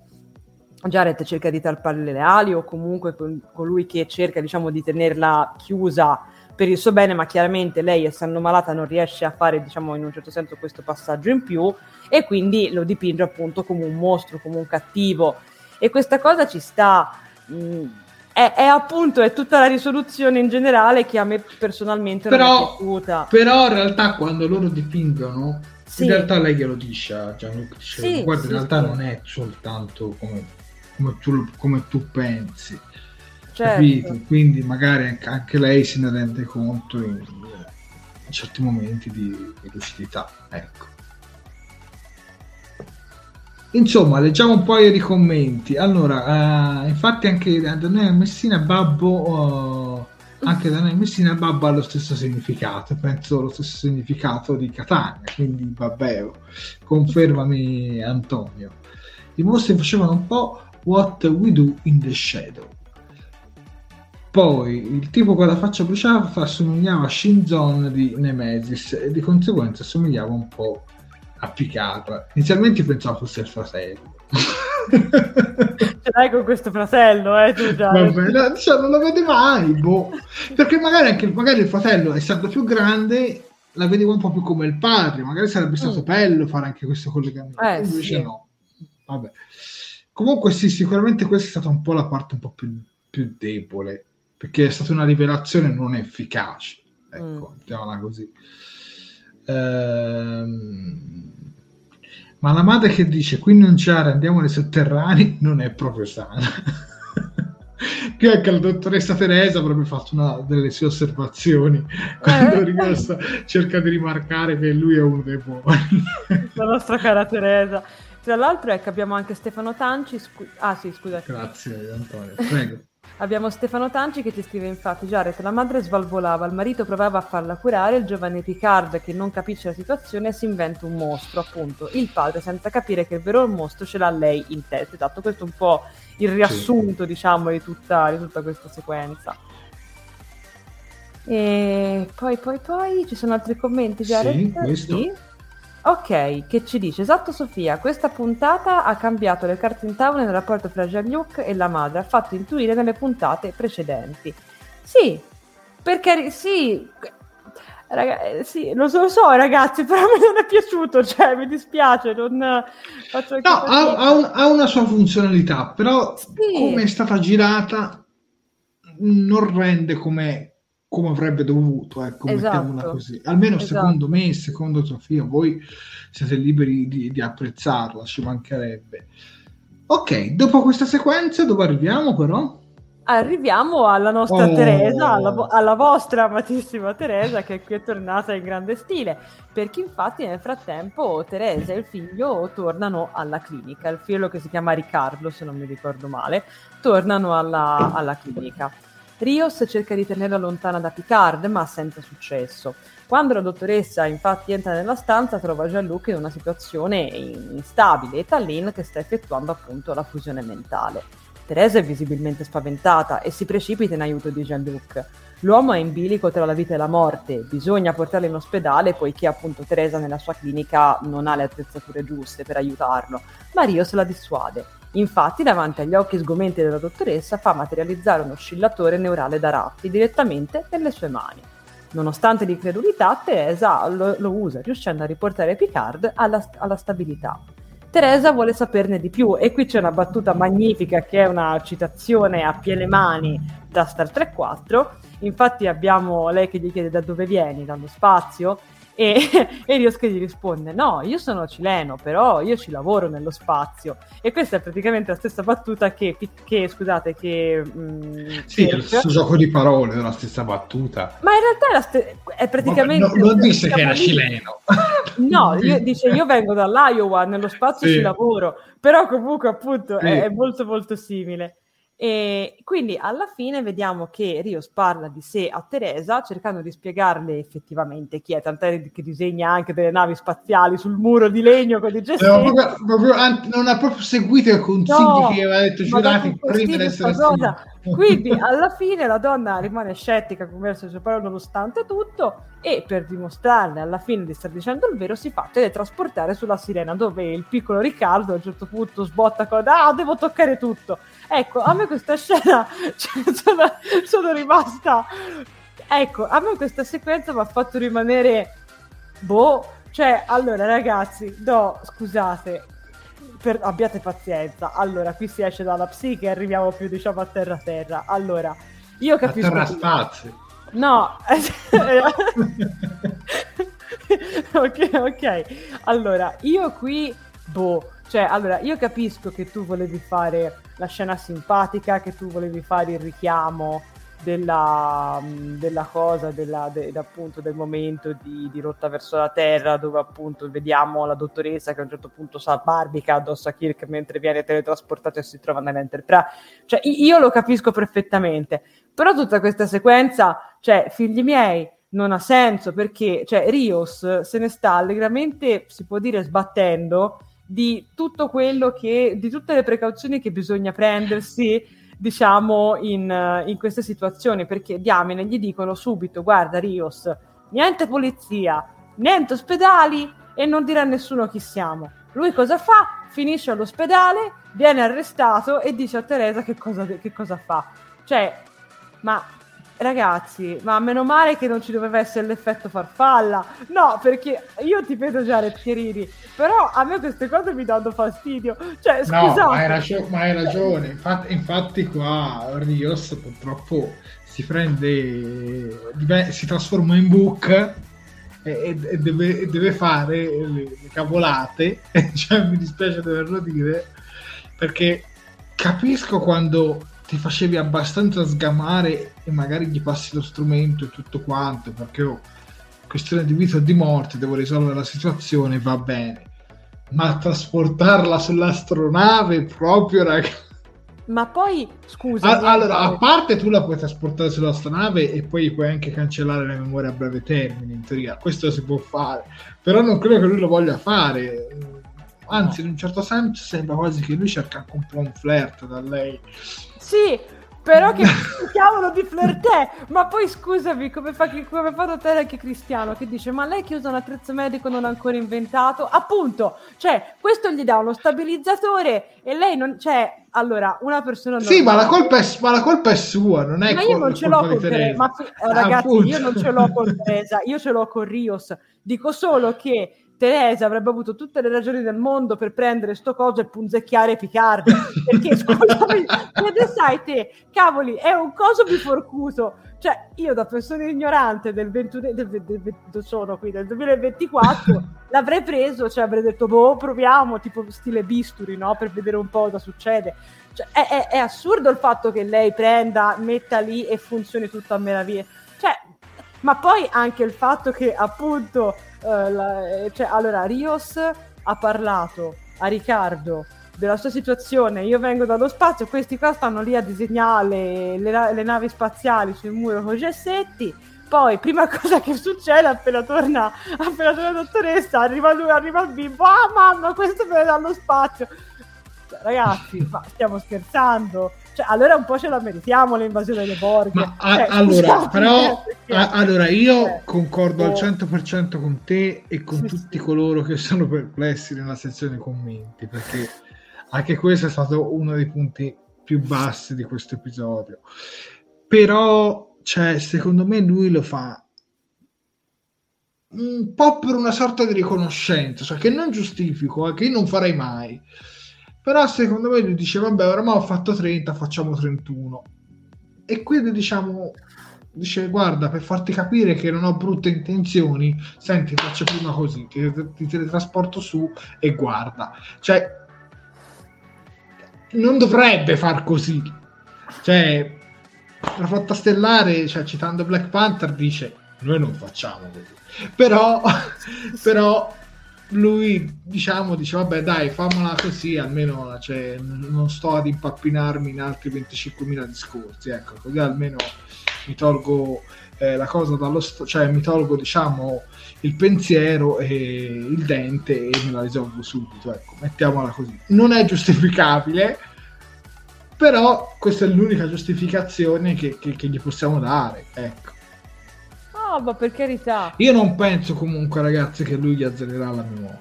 Jared cerca di tarparle le ali o comunque colui che cerca diciamo di tenerla chiusa per il suo bene, ma chiaramente lei essendo malata non riesce a fare diciamo in un certo senso questo passaggio in più e quindi lo dipinge appunto come un mostro, come un cattivo. E questa cosa ci sta mh, è, è, appunto è tutta la risoluzione in generale che a me personalmente però, non è piaciuta. Però in realtà quando loro dipingono, sì. in realtà lei glielo dice a Gianluca, dice, sì, guarda sì, in realtà non è soltanto come, come, tu, come tu, pensi. Certo. Capito? Quindi magari anche lei se ne rende conto in, in certi momenti di, di lucidità. Ecco. Insomma, leggiamo un po' i commenti. Allora, uh, infatti anche Daniele Messina Babbo, uh, anche Daniele Messina Babbo ha lo stesso significato, penso lo stesso significato di Catania, quindi vabbè, confermami Antonio. I mostri facevano un po' What We Do in the Shadow. Poi il tipo con la faccia bruciata assomigliava a Shinzon di Nemesis e di conseguenza assomigliava un po' applicata. Inizialmente pensavo fosse il fratello. Ce l'hai con questo fratello, eh, tu già. Vabbè, no, cioè, non lo vede mai, boh. Perché magari anche magari il fratello, essendo più grande, la vedevo un po' più come il padre. Magari sarebbe stato mm. bello fare anche questo collegamento. Eh, Invece sì. no. Vabbè. Comunque sì, sicuramente questa è stata un po' la parte un po' più, più debole, perché è stata una rivelazione non efficace. Ecco, mm. mettiamola così. Ehm, ma la madre che dice qui non c'è andiamo nei sotterranei non è proprio sana. che anche la dottoressa Teresa avrebbe fatto una delle sue osservazioni quando rimasta, cerca di rimarcare che lui è uno dei buoni. la nostra cara Teresa. Tra l'altro ecco, abbiamo anche Stefano Tanci. Scu- ah sì, scusa. Grazie Antonio, prego. Abbiamo Stefano Tanci che ti scrive infatti Jared, la madre svalvolava, il marito provava a farla curare, il giovane Picard che non capisce la situazione si inventa un mostro, appunto, il padre senza capire che il vero mostro ce l'ha lei in testa. Esatto, questo è un po' il riassunto, sì. diciamo, di tutta, di tutta questa sequenza. E poi, poi, poi ci sono altri commenti, Jared? Sì, questo. Sì. Ok, che ci dice? Esatto Sofia, questa puntata ha cambiato le carte in tavola nel rapporto tra Jean-Luc e la madre, ha fatto intuire nelle puntate precedenti. Sì, perché sì, Raga, eh, sì, lo so, lo so, ragazzi, però mi non è piaciuto, cioè mi dispiace, non faccio No, ha, ha, un, ha, una sua funzionalità, però sì. come è stata girata non rende come come avrebbe dovuto, ecco, esatto. mettiamola così. Almeno esatto. secondo me, secondo Sofia, voi siete liberi di, di, apprezzarla, ci mancherebbe. Ok, dopo questa sequenza dove arriviamo però? Arriviamo alla nostra oh. Teresa, alla, alla, vostra amatissima Teresa che qui è tornata in grande stile, perché infatti nel frattempo Teresa e il figlio tornano alla clinica, il figlio che si chiama Riccardo se non mi ricordo male, tornano alla, alla clinica. Rios cerca di tenerla lontana da Picard, ma senza successo. Quando la dottoressa infatti entra nella stanza, trova Jean-Luc in una situazione instabile e Tallinn che sta effettuando appunto la fusione mentale. Teresa è visibilmente spaventata e si precipita in aiuto di Jean-Luc. L'uomo è in bilico tra la vita e la morte, bisogna portarlo in ospedale poiché appunto Teresa nella sua clinica non ha le attrezzature giuste per aiutarlo, ma Rios la dissuade. Infatti, davanti agli occhi sgomenti della dottoressa, fa materializzare un oscillatore neurale da ratti direttamente nelle sue mani. Nonostante l'incredulità, Teresa lo, lo, usa, riuscendo a riportare Picard alla, alla stabilità. Teresa vuole saperne di più e qui c'è una battuta magnifica che è una citazione a piene mani da Star Trek 4. Infatti abbiamo lei che gli chiede da dove vieni, dallo spazio, e, e Rios che gli risponde: No, io sono cileno, però io ci lavoro nello spazio. E questa è praticamente la stessa battuta che, che scusate, che. Mh, mm, sì, è lo stesso gioco di parole, è la stessa battuta. Ma in realtà è, la ste- è praticamente. No, non disse che era cileno. No, io, dice: Io vengo dall'Iowa, nello spazio sì. ci lavoro, però comunque, appunto, sì. è, è molto, molto simile. E quindi alla fine vediamo che Rios parla di sé a Teresa cercando di spiegarle effettivamente chi è, tant'è che disegna anche delle navi spaziali sul muro di legno con i gestiti. non ha proprio seguito i consigli no, che aveva detto Giurati prima di essere. Quindi alla fine la donna rimane scettica verso il suo parole nonostante tutto e per dimostrarle alla fine di star dicendo il vero si fa teletrasportare sulla sirena dove il piccolo Riccardo a un certo punto sbotta con ah devo toccare tutto ecco a me questa scena cioè, sono, sono rimasta ecco a me questa sequenza mi ha fatto rimanere boh cioè allora ragazzi no scusate per, abbiate pazienza. Allora qui si esce dalla psiche e arriviamo più diciamo a terra terra. Allora io capisco a terra spazio No, ok, ok. Allora, io qui, boh, cioè, allora, io capisco che tu volevi fare la scena simpatica, che tu volevi fare il richiamo della, della cosa, della, de, appunto del momento di, di, rotta verso la Terra, dove appunto vediamo la dottoressa che a un certo punto sa barbica addosso a Kirk mentre viene teletrasportato e si trova nell'Enterprise. Cioè, io lo capisco perfettamente, però tutta questa sequenza, cioè, figli miei, non ha senso perché, cioè, Rios se ne sta allegramente, si può dire, sbattendo di tutto quello che, di tutte le precauzioni che bisogna prendersi, diciamo, in, in queste situazioni, perché diamine gli dicono subito, guarda Rios, niente polizia, niente ospedali e non dirà a nessuno chi siamo. Lui cosa fa? Finisce all'ospedale, viene arrestato e dice a Teresa che cosa, che cosa fa. Cioè, ma ragazzi, ma meno male che non ci doveva essere l'effetto farfalla. No, perché io ti vedo già Rettirini, però a me queste cose mi danno fastidio. Cioè, scusate. No, ma hai, ragione, ma hai ragione. Infatti, infatti qua Rios purtroppo si prende, si trasforma in book e, e, deve, deve, fare le, le cavolate. cioè, mi dispiace doverlo dire, perché capisco quando ti facevi abbastanza sgamare e magari gli passi lo strumento e tutto quanto perché oh, questione di vita o di morte devo risolvere la situazione va bene ma trasportarla sull'astronave proprio ragazzi ma poi scusa. A- allora, a parte tu la puoi trasportare sulla sta nave e poi puoi anche cancellare la memoria a breve termine, in teoria, questo si può fare, però non credo che lui lo voglia fare. Anzi, no. in un certo senso sembra quasi che lui cerca anche un po' un flirt da lei. Sì, però che cavolo di flirtè ma poi scusami come fa, come fa notare anche Cristiano che dice ma lei che usa un attrezzo medico non ancora inventato? Appunto cioè questo gli dà uno stabilizzatore e lei non cioè allora una persona normale, sì ma la, colpa è, ma la colpa è sua non è ma io non ce l'ho con Teresa. ma eh, ragazzi appunto. io non ce l'ho con Teresa io ce l'ho con Rios. Dico solo che Teresa avrebbe avuto tutte le ragioni del mondo per prendere sto coso e punzecchiare Picard. Perché scusami, come sai te, cavoli, è un coso biforcuso. Cioè, io da persona ignorante del, 21, del, del, del, sono qui, del 2024, l'avrei preso, cioè avrei detto, boh, proviamo, tipo stile bisturi, no? Per vedere un po' cosa succede. Cioè, è, è, è assurdo il fatto che lei prenda, metta lì e funzioni tutto a meraviglia. Cioè, ma poi anche il fatto che appunto Uh, la, cioè, allora, Rios ha parlato a Riccardo della sua situazione. Io vengo dallo spazio, questi qua stanno lì a disegnare le, le navi spaziali sul muro con gessetti. Poi, prima cosa che succede, appena torna, appena torna la dottoressa, arriva lui, arriva il bimbo. Ah, mamma, questo viene dallo spazio. Ragazzi, ma stiamo scherzando. Cioè, allora un po' ce la meritiamo l'invasione delle Borg. Ma cioè, allora, però, a, allora io eh, concordo oh. al 100% con te e con sì, tutti sì. coloro che sono perplessi nella sezione commenti, perché anche questo è stato uno dei punti più bassi di questo episodio. Però, cioè, secondo me lui lo fa un po' per una sorta di riconoscenza, cioè che non giustifico, eh, che io non farei mai però secondo me lui dice vabbè oramai ho fatto 30 facciamo 31 e quindi diciamo dice guarda per farti capire che non ho brutte intenzioni senti faccio prima così ti, ti teletrasporto su e guarda cioè non dovrebbe far così. Cioè la flotta stellare cioè, citando Black Panther dice noi non facciamo così però però lui diciamo dice vabbè dai fammela così almeno cioè, non sto ad impappinarmi in altri 25.000 discorsi ecco così almeno mi tolgo eh, la cosa dallo sto- cioè mi tolgo diciamo il pensiero e il dente e me la risolvo subito ecco mettiamola così. Non è giustificabile però questa è l'unica giustificazione che, che, che gli possiamo dare ecco No, ma per carità. Io non penso comunque, ragazzi, che lui gli azzererà la memoria.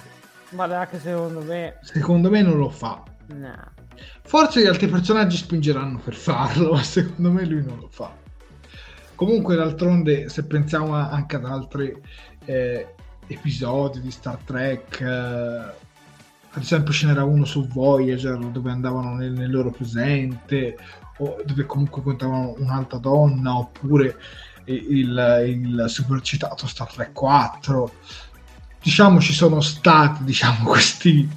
Ma neanche secondo me. Secondo me non lo fa. No. Forse gli altri personaggi spingeranno per farlo, ma secondo me lui non lo fa. Comunque, d'altronde, se pensiamo anche ad altri eh, episodi di Star Trek, eh, ad esempio ce n'era uno su Voyager dove andavano nel, nel loro presente, o dove comunque contavano un'altra donna, oppure il, il super citato Star Trek 4 diciamo ci sono stati diciamo questi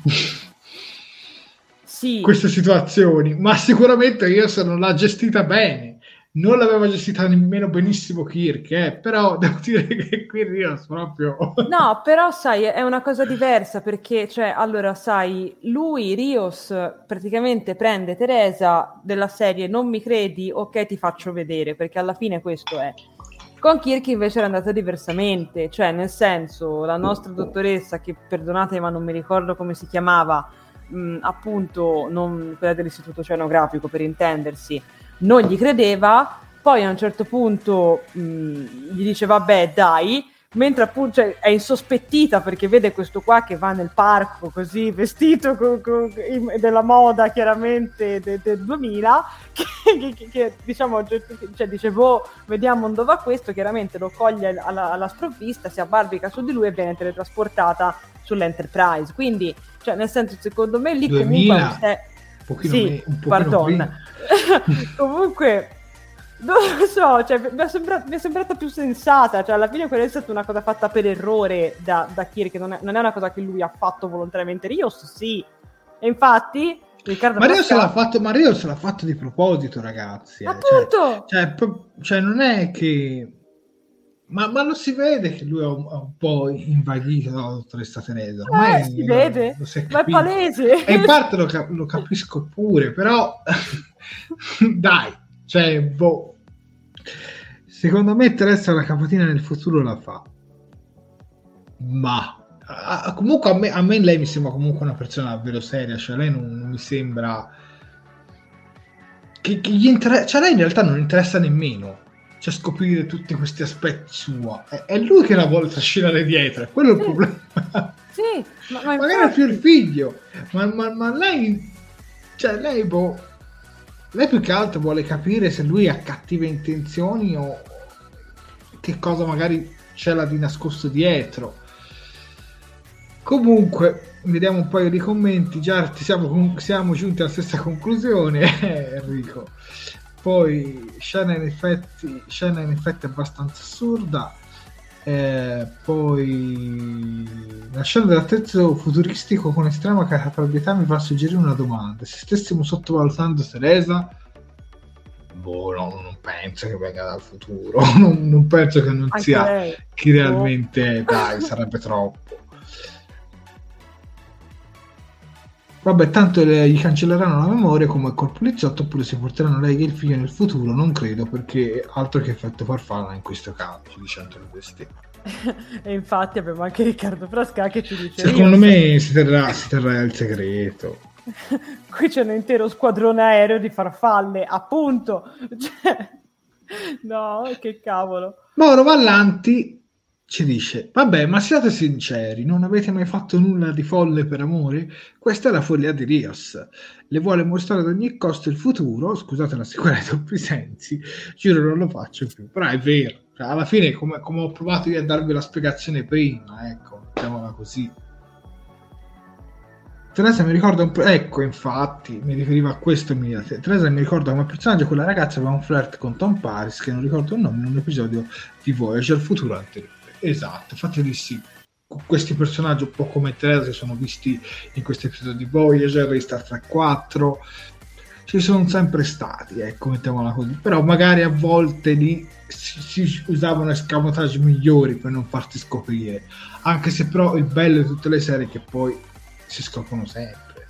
sì. queste situazioni ma sicuramente io non l'ha gestita bene non l'aveva gestita nemmeno benissimo Kirk, eh? però devo dire che qui Rios proprio... No, però sai, è una cosa diversa perché, cioè, allora, sai, lui, Rios, praticamente prende Teresa della serie non mi credi, ok, ti faccio vedere, perché alla fine questo è. Con Kirk invece era andata diversamente, cioè nel senso la nostra dottoressa, che perdonate ma non mi ricordo come si chiamava, mh, appunto non, quella dell'istituto oceanografico per intendersi, non gli credeva, poi a un certo punto mh, gli dice vabbè dai, mentre appunto cioè, è insospettita perché vede questo qua che va nel parco così vestito con, con, in, della moda chiaramente del de 2000 che, che, che diciamo cioè, dice boh vediamo dove va questo chiaramente lo coglie alla, alla sprovvista si abbarbica su di lui e viene teletrasportata sull'Enterprise. Quindi cioè nel senso secondo me lì 2000, comunque è, un pochino sì, me, un pardon. comunque non lo so, cioè, mi, è sembrata, mi, è sembrata, più sensata, cioè alla fine quella è stata una cosa fatta per errore da, da Kirk, non è, non è una cosa che lui ha fatto volontariamente, Rios sì, e infatti Riccardo Mario, Pascal... se l'ha fatto, Mario se l'ha fatto di proposito ragazzi, eh. appunto, cioè, cioè, cioè, non è che... Ma, ma, lo si vede che lui è un, un po' invaghito dalla dottoressa Teresa. Eh, si vede, ma è palese. E in parte lo, cap- lo capisco pure, però Dai, cioè, boh. Secondo me Teresa la capatina nel futuro la fa. Ma a, comunque a me, a me, lei mi sembra comunque una persona davvero seria, cioè lei non, non mi sembra che, che gli interessa, cioè lei in realtà non interessa nemmeno cioè scoprire tutti questi aspetti sua. È, è lui che la vuole trascinare dietro, è quello sì. il problema. Sì, ma, ma magari più il figlio, ma, ma, ma lei, cioè lei, boh, lei più che altro vuole capire se lui ha cattive intenzioni o che cosa magari c'è là di nascosto dietro. Comunque, vediamo un paio di commenti. Già siamo, siamo giunti alla stessa conclusione, Enrico. Poi scena in effetti, scena in effetti abbastanza assurda. Eh, poi la scena dell'attrezzo futuristico con estrema caparbietà mi fa suggerire una domanda. Se stessimo sottovalutando Teresa, boh, no, non penso che venga dal futuro. non, non penso che non Anche sia lei. chi realmente è. Dai, sarebbe troppo. Vabbè, tanto le, gli cancelleranno la memoria come col poliziotto oppure si porteranno lei e il figlio nel futuro, non credo, perché altro che effetto farfalla in questo caso, dice Antonio Destino. e infatti abbiamo anche Riccardo Frasca che ci dice... Secondo me si terrà, si terrà il segreto. Qui c'è un intero squadrone aereo di farfalle, appunto. Cioè... No, che cavolo. Mauro Vallanti ci dice, vabbè, ma siate sinceri, non avete mai fatto nulla di folle per amore? Questa è la follia di Rios. Le vuole mostrare ad ogni costo il futuro, scusate la sicurezza troppi sensi, giuro non lo faccio più, però è vero. Cioè, alla fine, come, come, ho provato io a darvi la spiegazione prima, ecco, mettiamola così. Teresa mi ricorda un po', ecco infatti, mi riferiva a questo Teresa mi ricorda come personaggio quella ragazza aveva un flirt con Tom Paris, che non ricordo il nome, in un episodio di Voyager futuro anteriore. Esatto, infatti di sì. Questi personaggi un po' come Teresa sono visti in questi episodi di Voyager, di Star Trek 4, ci sono sempre stati, ecco, mettiamola così. Però magari a volte lì si, si usavano escamotage migliori per non farti scoprire. Anche se però il bello di tutte le serie è che poi si scoprono sempre.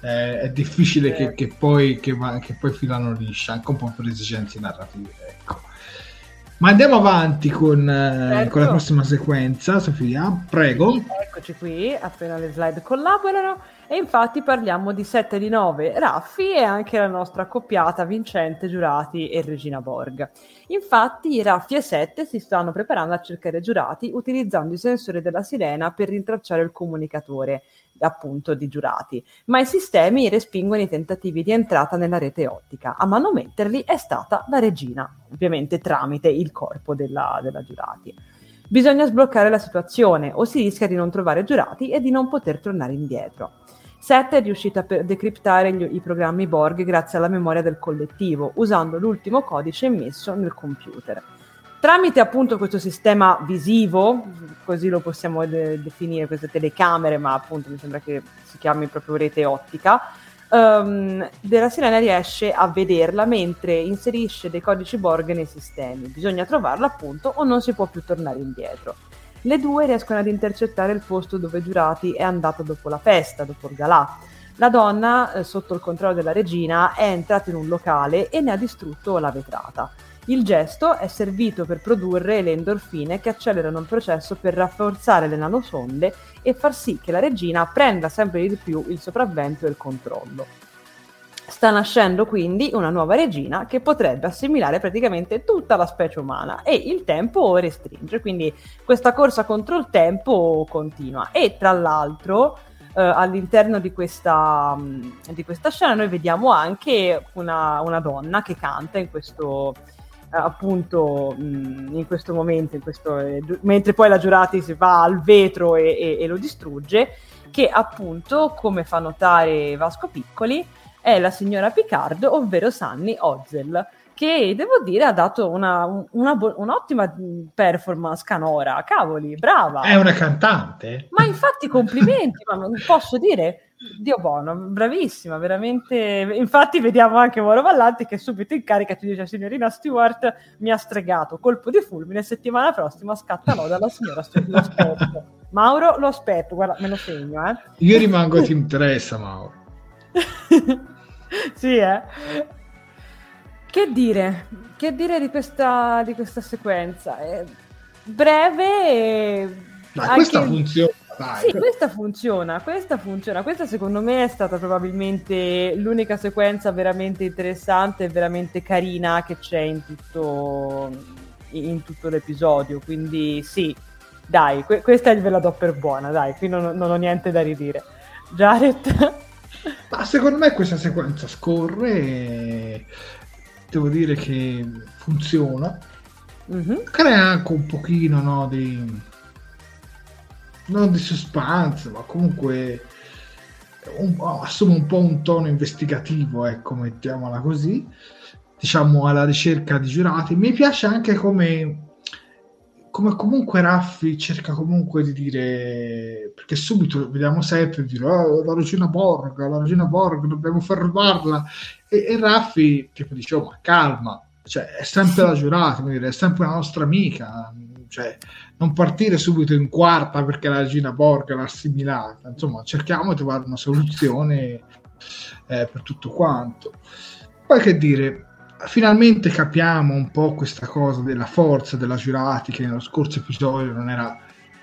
Eh, è difficile che, che, poi, che, che, poi filano liscia, anche un po' per esigenze narrative. Ecco. Ma andiamo avanti con, certo. con, la prossima sequenza, Sofia, prego. Eccoci qui, appena le slide collaborano. E infatti parliamo di 7 di 9, Raffi e anche la nostra accoppiata vincente Giurati e Regina Borg. Infatti Raffi e 7 si stanno preparando a cercare Giurati utilizzando i sensori della sirena per rintracciare il comunicatore appunto di giurati, ma i sistemi respingono i tentativi di entrata nella rete ottica. A manometterli è stata la regina, ovviamente tramite il corpo della, della giurati. Bisogna sbloccare la situazione o si rischia di non trovare giurati e di non poter tornare indietro. 7 è riuscita a decriptare gli, i programmi Borg grazie alla memoria del collettivo, usando l'ultimo codice immesso nel computer. Tramite appunto questo sistema visivo, così lo possiamo de- definire, queste telecamere, ma appunto mi sembra che si chiami proprio rete ottica, um, della sirena riesce a vederla mentre inserisce dei codici Borg nei sistemi. Bisogna trovarla appunto o non si può più tornare indietro. Le due riescono ad intercettare il posto dove Giurati è andato dopo la festa, dopo il galà. La donna, eh, sotto il controllo della regina, è entrata in un locale e ne ha distrutto la vetrata. Il gesto è servito per produrre le endorfine che accelerano il processo per rafforzare le nanosonde e far sì che la regina prenda sempre di più il sopravvento e il controllo. Sta nascendo quindi una nuova regina che potrebbe assimilare praticamente tutta la specie umana e il tempo restringe, quindi questa corsa contro il tempo continua. E tra l'altro eh, all'interno di questa, di questa, scena noi vediamo anche una, una donna che canta in questo, appunto mh, in questo momento, in questo, eh, mentre poi la Giurati si va al vetro e, e, e, lo distrugge, che appunto, come fa notare Vasco Piccoli, è la signora Picard, ovvero Sunny Ozel, che devo dire ha dato una, una, un'ottima performance canora, cavoli, brava. È una cantante. Ma infatti complimenti, ma non posso dire Dio buono, bravissima, veramente. Infatti, vediamo anche Mauro Vallanti che subito in carica ti dice: Signorina Stewart mi ha stregato colpo di fulmine. Settimana prossima scatta l'oda alla signora Stewart. Mauro, lo aspetto, guarda, me lo segno. Eh. Io rimango ti interessa, Mauro. sì, eh. Che dire? Che dire di questa, di questa sequenza? È breve e... Ma anche... questa funziona. Dai. Sì, questa funziona, questa funziona. Questa secondo me è stata probabilmente l'unica sequenza veramente interessante e veramente carina che c'è in tutto, in tutto l'episodio. Quindi sì, dai, que- questa ve la do per buona, dai, qui non, non ho niente da ridire. Jared? Ma secondo me questa sequenza scorre e devo dire che funziona. Mm-hmm. Crea anche un pochino no, di non di suspense, ma comunque un, assume un po' un tono investigativo, ecco, mettiamola così, diciamo alla ricerca di giurati. Mi piace anche come come comunque Raffi cerca comunque di dire perché subito vediamo sempre dire oh, la regina Borg la regina Borg dobbiamo fermarla e, e Raffi tipo dice oh ma calma. Cioè, è sempre la giurata è sempre la nostra amica cioè, non partire subito in quarta perché la regina Borg l'ha assimilata insomma cerchiamo di trovare una soluzione eh, per tutto quanto poi che dire finalmente capiamo un po' questa cosa della forza della Giurati che nello scorso episodio non era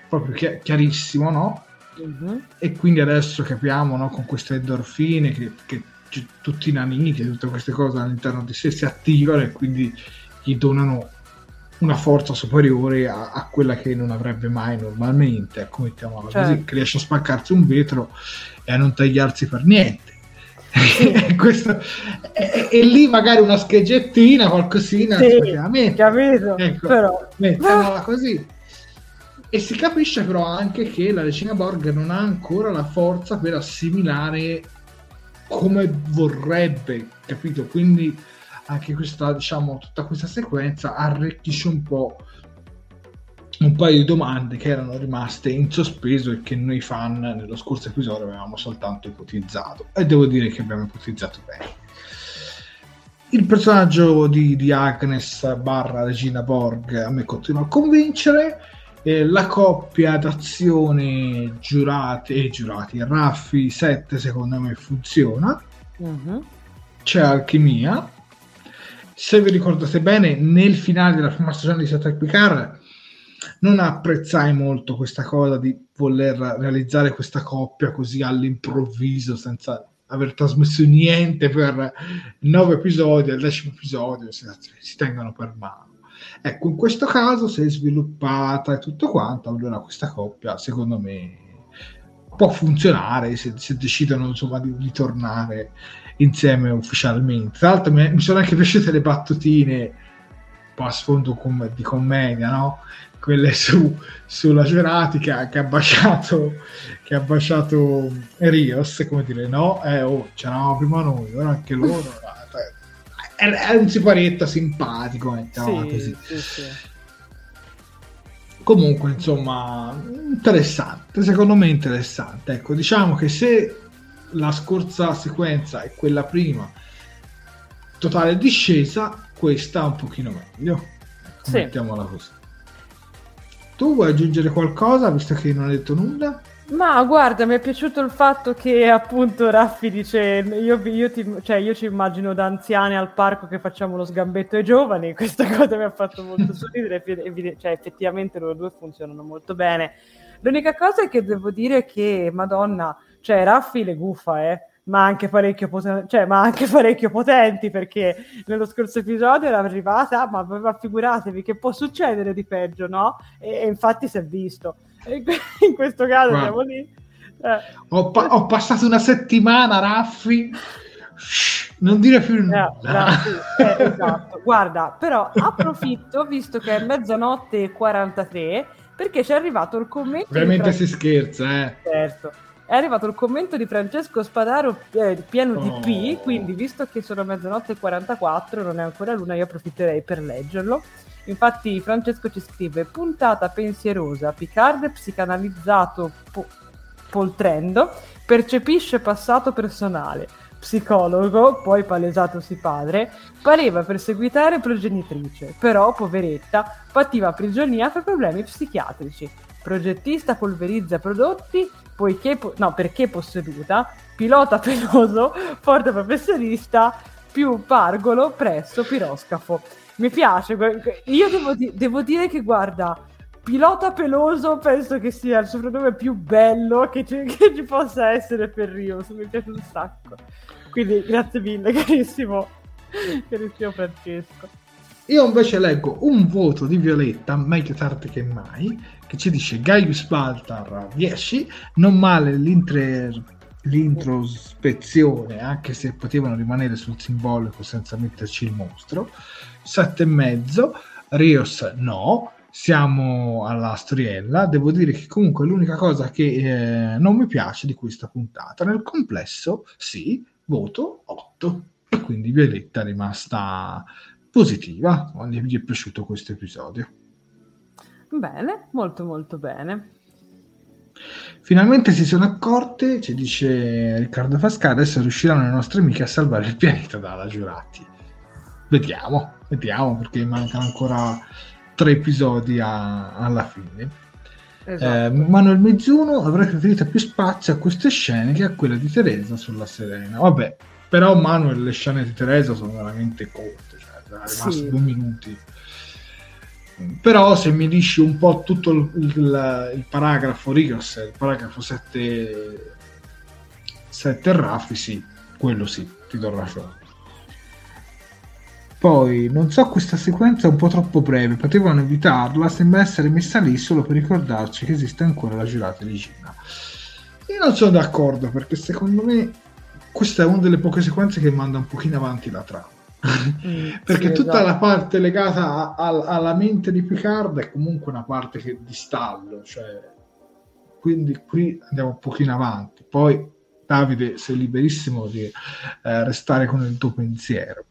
proprio chi- chiarissimo, no? Uh-huh. E quindi adesso capiamo no, con queste endorfine che, che c- tutti i naniti tutte queste cose all'interno di sé si attivano e quindi gli donano una forza superiore a, a quella che non avrebbe mai normalmente, ecco mettiamola certo. così, che riesce a spaccarsi un vetro e a non tagliarsi per niente Questo, e, e, lì magari una scheggettina, qualcosina, sì, capito, ecco, però... mettiamola così. E si capisce però anche che la regina Borg non ha ancora la forza per assimilare come vorrebbe, capito? Quindi anche questa, diciamo, tutta questa sequenza arricchisce un po' un paio di domande che erano rimaste in sospeso e che noi fan nello scorso episodio avevamo soltanto ipotizzato. E devo dire che abbiamo ipotizzato bene. Il personaggio di, di Agnes barra Regina Borg a me continua a convincere eh, la coppia d'azione giurati e giurati Raffi 7 secondo me funziona. Uh-huh. c'è alchimia se vi ricordate bene nel finale della prima stagione di Star Picard non apprezzai molto questa cosa di voler realizzare questa coppia così all'improvviso senza aver trasmesso niente per nove episodi, al decimo episodio si, si tengono per mano. Ecco, in questo caso si è sviluppata e tutto quanto, allora questa coppia secondo me può funzionare se, se decidono insomma di ritornare insieme ufficialmente. Tra l'altro mi, mi sono anche piaciute le battutine un po' a sfondo com- di commedia, no? quelle su, sulla Gerati che ha, baciato che ha baciato Rios come dire no eh, oh, c'eravamo prima noi ora anche loro è, è un siparietto simpatico mettiamola sì, così sì, sì. comunque insomma interessante secondo me interessante ecco diciamo che se la scorsa sequenza è quella prima totale discesa questa un pochino meglio sì. mettiamola così tu vuoi aggiungere qualcosa, visto che non hai detto nulla? Ma guarda, mi è piaciuto il fatto che appunto Raffi dice: Io, io, ti, cioè, io ci immagino da anziane al parco che facciamo lo sgambetto ai giovani. Questa cosa mi ha fatto molto sorridere. cioè, effettivamente loro due funzionano molto bene. L'unica cosa è che devo dire che, Madonna, cioè, Raffi le gufa, eh ma anche parecchio, poten- cioè, ma anche parecchio potenti perché nello scorso episodio era arrivata, ma, ma figuratevi che può succedere di peggio, no? E, e infatti si è visto. E in questo caso Guarda, siamo lì. Eh. Ho, pa- ho, passato una settimana, Raffi. non dire più nulla. Eh, eh, esatto. Guarda, però approfitto, visto che è mezzanotte e 43, perché ci è arrivato il commento. Ovviamente si scherza, eh. Certo è arrivato il commento di Francesco Spadaro eh, pieno oh. di P, quindi visto che sono mezzanotte e 44, non è ancora l'una, io approfitterei per leggerlo. Infatti Francesco ci scrive puntata pensierosa, Picard psicanalizzato po- poltrendo, percepisce passato personale, psicologo, poi palesatosi padre, pareva perseguitare progenitrice, però poveretta pativa prigionia per problemi psichiatrici. Progettista polverizza prodotti, poiché, no, perché posseduta, pilota peloso, forte professionista, più Pargolo presso Piroscafo. Mi piace, io devo, di- devo dire che guarda, pilota peloso penso che sia il soprannome più bello che ci, che ci possa essere per Rios, mi piace un sacco. Quindi grazie mille carissimo, carissimo Francesco. Io invece leggo un voto di Violetta, meglio tardi che mai, che ci dice Gaius Baltar 10, non male l'introspezione, anche se potevano rimanere sul simbolico senza metterci il mostro, 7,5, Rios no, siamo alla storiella, devo dire che comunque l'unica cosa che eh, non mi piace di questa puntata, nel complesso sì, voto 8, e quindi Violetta è rimasta positiva, gli è piaciuto questo episodio. Bene, molto molto bene. Finalmente si sono accorte, ci dice Riccardo Fasca, adesso riusciranno le nostre amiche a salvare il pianeta dalla giurati. Vediamo, vediamo perché mancano ancora tre episodi a, alla fine. Esatto. Eh, Manuel Mezzuno avrebbe preferito più spazio a queste scene che a quella di Teresa sulla Serena. Vabbè, però Manuel le scene di Teresa sono veramente corte era rimasto sì. due minuti. Però se mi dici un po' tutto il, il, il paragrafo Rigos, il paragrafo 7, 7 Raffi, sì, quello sì, ti do ragione. Poi, non so, questa sequenza è un po' troppo breve, potevano evitarla, sembra essere messa lì solo per ricordarci che esiste ancora la giurata di Gina. Io non sono d'accordo perché secondo me questa è una delle poche sequenze che manda un pochino avanti la trama. Mm, perché sì, tutta esatto. la parte legata a, a, alla mente di Picard è comunque una parte che, di stallo, cioè, quindi qui andiamo un pochino avanti. Poi Davide sei liberissimo di eh, restare con il tuo pensiero.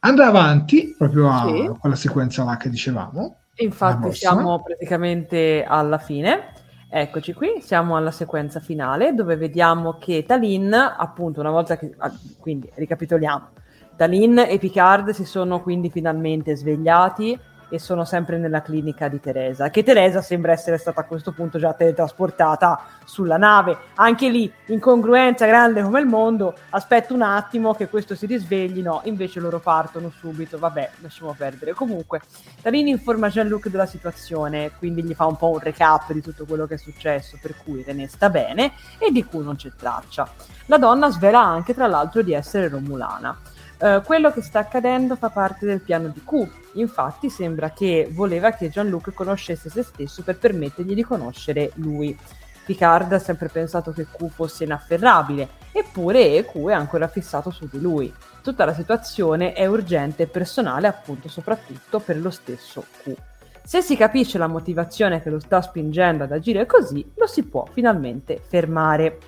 Andrà avanti proprio a sì. quella sequenza là che dicevamo. Infatti siamo praticamente alla fine. Eccoci qui, siamo alla sequenza finale dove vediamo che Talin, appunto, una volta che... Ah, quindi ricapitoliamo Dalin e Picard si sono quindi finalmente svegliati e sono sempre nella clinica di Teresa, che Teresa sembra essere stata a questo punto già teletrasportata sulla nave. Anche lì, incongruenza grande come il mondo, aspetto un attimo che questo si risvegli, no, invece loro partono subito, vabbè, lasciamo perdere. Comunque, Dalin informa Jean-Luc della situazione, quindi gli fa un po' un recap di tutto quello che è successo, per cui René sta bene e di cui non c'è traccia. La donna svela anche, tra l'altro, di essere romulana. Uh, quello che sta accadendo fa parte del piano di Q. Infatti sembra che voleva che Jean-Luc conoscesse se stesso per permettergli di conoscere lui. Picard ha sempre pensato che Q fosse inafferrabile, eppure Q è ancora fissato su di lui. Tutta la situazione è urgente e personale appunto soprattutto per lo stesso Q. Se si capisce la motivazione che lo sta spingendo ad agire così, lo si può finalmente fermare.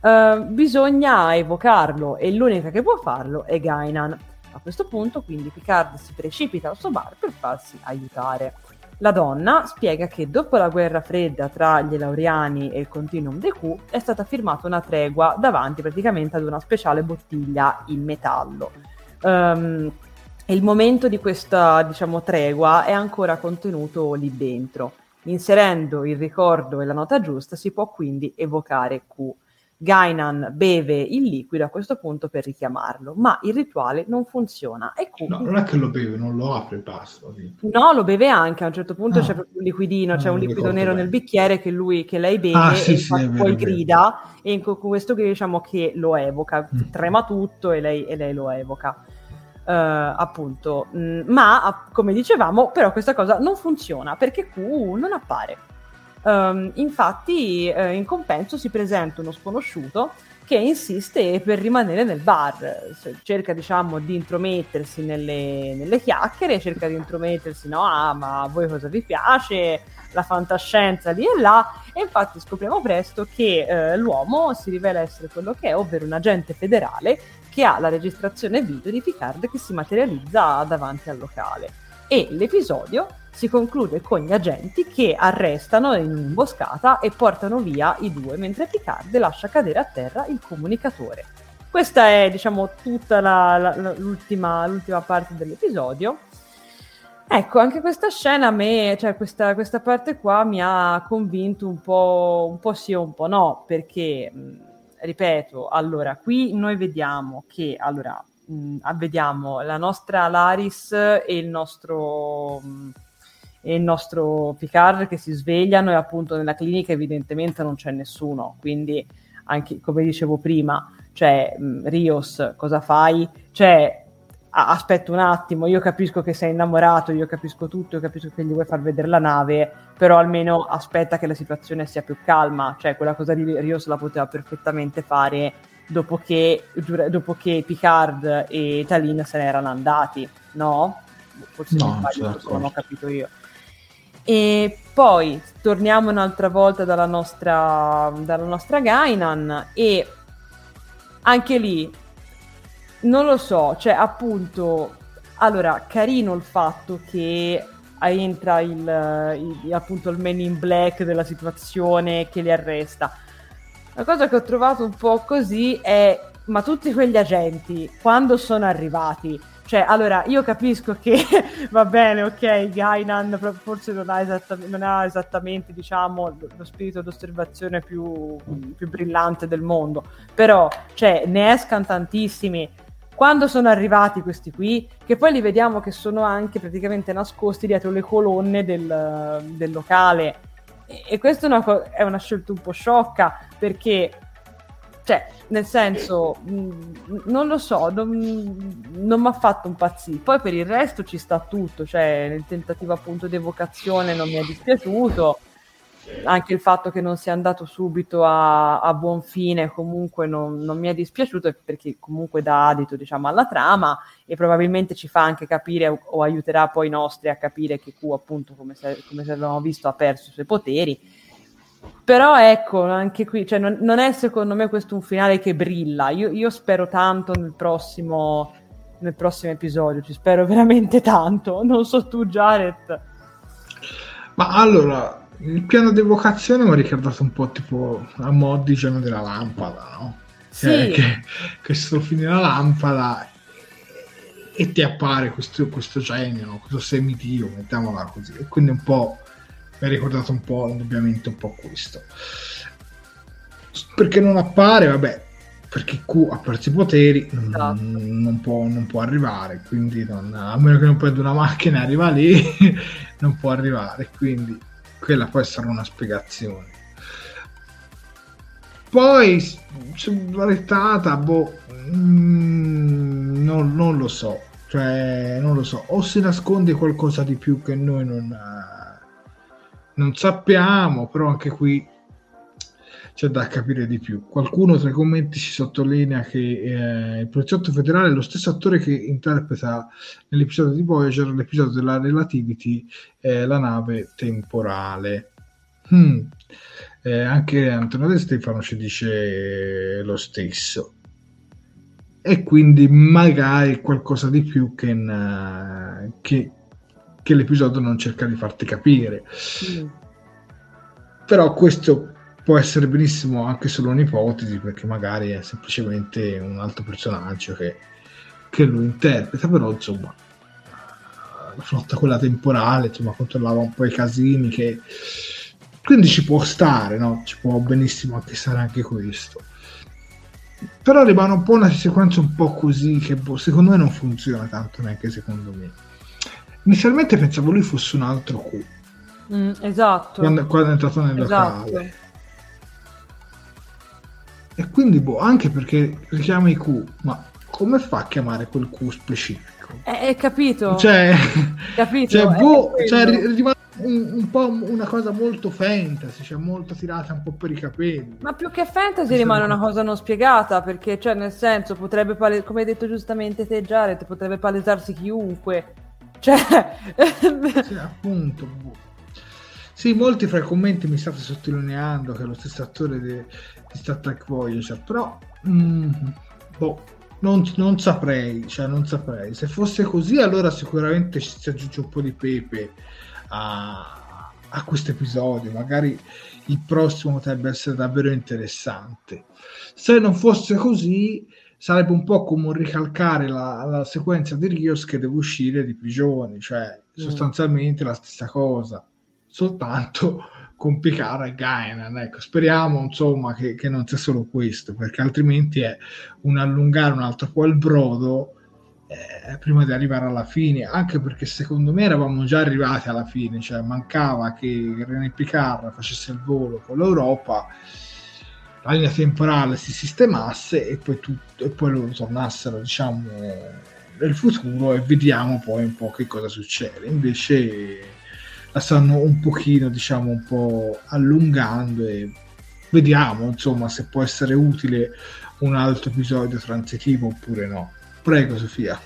Uh, bisogna evocarlo e l'unica che può farlo è Gainan. A questo punto quindi Picard si precipita al suo bar per farsi aiutare. La donna spiega che dopo la guerra fredda tra gli Elauriani e il Continuum de Q è stata firmata una tregua davanti praticamente ad una speciale bottiglia in metallo. Um, il momento di questa diciamo, tregua è ancora contenuto lì dentro. Inserendo il ricordo e la nota giusta si può quindi evocare Q. Gainan beve il liquido a questo punto per richiamarlo, ma il rituale non funziona. E quindi... No, non è che lo beve, non lo apre il pasto. No, lo beve anche, a un certo punto ah. c'è proprio un liquidino, c'è un liquido nero bene. nel bicchiere che, lui, che lei beve ah, sì, e sì, vero, poi grida e con questo che diciamo che lo evoca, mm. trema tutto e lei, e lei lo evoca. Uh, appunto, mm, ma come dicevamo, però questa cosa non funziona perché Q non appare. Um, infatti, uh, in compenso si presenta uno sconosciuto che insiste per rimanere nel bar, cerca diciamo di intromettersi nelle, nelle chiacchiere, cerca di intromettersi, no, ah, ma a voi cosa vi piace, la fantascienza lì e là, e infatti scopriamo presto che eh, l'uomo si rivela essere quello che è, ovvero un agente federale che ha la registrazione video di Picard che si materializza davanti al locale. E l'episodio si conclude con gli agenti che arrestano in un'imboscata e portano via i due, mentre Picard lascia cadere a terra il comunicatore. Questa è, diciamo, tutta la, la, l'ultima, l'ultima parte dell'episodio. Ecco, anche questa scena a me, cioè questa, questa parte qua mi ha convinto un po', un po' sì o un po' no, perché, ripeto, allora, qui noi vediamo che, allora, mh, vediamo la nostra Laris e il nostro... Mh, e il nostro Picard che si svegliano e appunto nella clinica evidentemente non c'è nessuno, quindi anche come dicevo prima, cioè Rios cosa fai? Cioè aspetta un attimo, io capisco che sei innamorato, io capisco tutto, io capisco che gli vuoi far vedere la nave, però almeno aspetta che la situazione sia più calma, cioè quella cosa di Rios la poteva perfettamente fare dopo che, dopo che Picard e Talin se ne erano andati, no? Forse no, non sbaglio, certo. non ho capito io. E poi torniamo un'altra volta dalla nostra, dalla nostra Gainan e anche lì non lo so, cioè appunto, allora carino il fatto che entra il, il, appunto il man in black della situazione che li arresta. La cosa che ho trovato un po' così è ma tutti quegli agenti quando sono arrivati cioè, allora, io capisco che va bene, ok, Gainan forse non ha, esattamente, non ha esattamente diciamo, lo spirito d'osservazione più, più brillante del mondo, però, cioè, ne escano tantissimi. Quando sono arrivati questi qui, che poi li vediamo che sono anche praticamente nascosti dietro le colonne del, del locale, e, questa è una, è una scelta un po' sciocca, perché cioè, nel senso, mh, mm, non lo so, non, non mi ha fatto impazzire. Poi per il resto ci sta tutto, cioè nel tentativo appunto di evocazione non mi è dispiaciuto, anche il fatto che non sia andato subito a, a buon fine comunque non, non, mi è dispiaciuto perché comunque dà adito diciamo alla trama e probabilmente ci fa anche capire o, o aiuterà poi i nostri a capire che Q appunto come se, come se avevamo visto ha perso i suoi poteri però ecco, anche qui, cioè, non, non, è secondo me questo un finale che brilla. Io, io spero tanto nel prossimo, nel prossimo episodio, ci spero veramente tanto. Non so tu, Jared. Ma allora, il piano di evocazione mi ha ricordato un po' tipo a mod di Giorno della Lampada, no? Sì. Cioè, che, che strofini la lampada e ti appare questo, questo genio, no? questo semidio, mettiamola così. E quindi un po' mi ha ricordato un po', indubbiamente, un po' questo. Perché non appare, vabbè, perché Q ha perso i poteri, non, esatto. non, può, non può, arrivare, quindi non, a meno che non prenda una macchina e arriva lì, non può arrivare, quindi quella può essere una spiegazione. Poi, sull'arettata, boh, mm, non, non, lo so, cioè, non lo so, o si nasconde qualcosa di più che noi non non sappiamo, però anche qui c'è da capire di più. Qualcuno tra i commenti si sottolinea che eh, il poliziotto federale è lo stesso attore che interpreta nell'episodio di Voyager, l'episodio della Relativity, eh, la nave temporale. Hmm. Eh, anche Antonio De Stefano ci dice lo stesso. E quindi magari qualcosa di più che, in, che, che l'episodio non cerca di farti capire. Mm. Però questo può essere benissimo anche solo un'ipotesi, perché magari è semplicemente un altro personaggio che, che lo interpreta, però insomma la flotta quella temporale insomma controllava un po' i casini che quindi ci può stare no? ci può benissimo anche stare anche questo però rimane un po' una sequenza un po' così che boh, secondo me non funziona tanto neanche secondo me Inizialmente pensavo lui fosse un altro Q. Mm, esatto. Quando, quando, è entrato nel esatto. locale. E quindi, boh, anche perché richiama i Q, ma come fa a chiamare quel Q specifico? Eh, eh capito. Cioè, capito? Cioè, boh, cioè, rimane un, un, po' una cosa molto fantasy, cioè molto tirata un po' per i capelli. Ma più che fantasy rimane una cosa non spiegata, perché, cioè, nel senso, potrebbe, pale- come hai detto giustamente te, Jared, potrebbe palesarsi chiunque cioè... sì, appunto. Boh. Sì, molti fra i commenti mi state sottolineando che è lo stesso attore di, di Star Trek Voyager, però mm, boh, non, non, saprei, cioè non saprei. Se fosse così, allora sicuramente ci si aggiunge un po' di pepe a, a questo episodio. Magari il prossimo potrebbe essere davvero interessante. Se non fosse così, sarebbe un po' come un ricalcare la, la sequenza di Rios che deve uscire di prigione, cioè mm. sostanzialmente la stessa cosa, soltanto con Picard e Gainan. Ecco, speriamo insomma che, che, non sia solo questo, perché altrimenti è un allungare un altro po' il brodo eh, prima di arrivare alla fine, anche perché secondo me eravamo già arrivati alla fine, cioè mancava che René Picard facesse il volo con l'Europa, la linea temporale si sistemasse e poi, tutto, e poi loro tornassero, diciamo, nel futuro e vediamo poi un po' che cosa succede. Invece la stanno un pochino, diciamo, un po' allungando e vediamo, insomma, se può essere utile un altro episodio transitivo oppure no. Prego Sofia.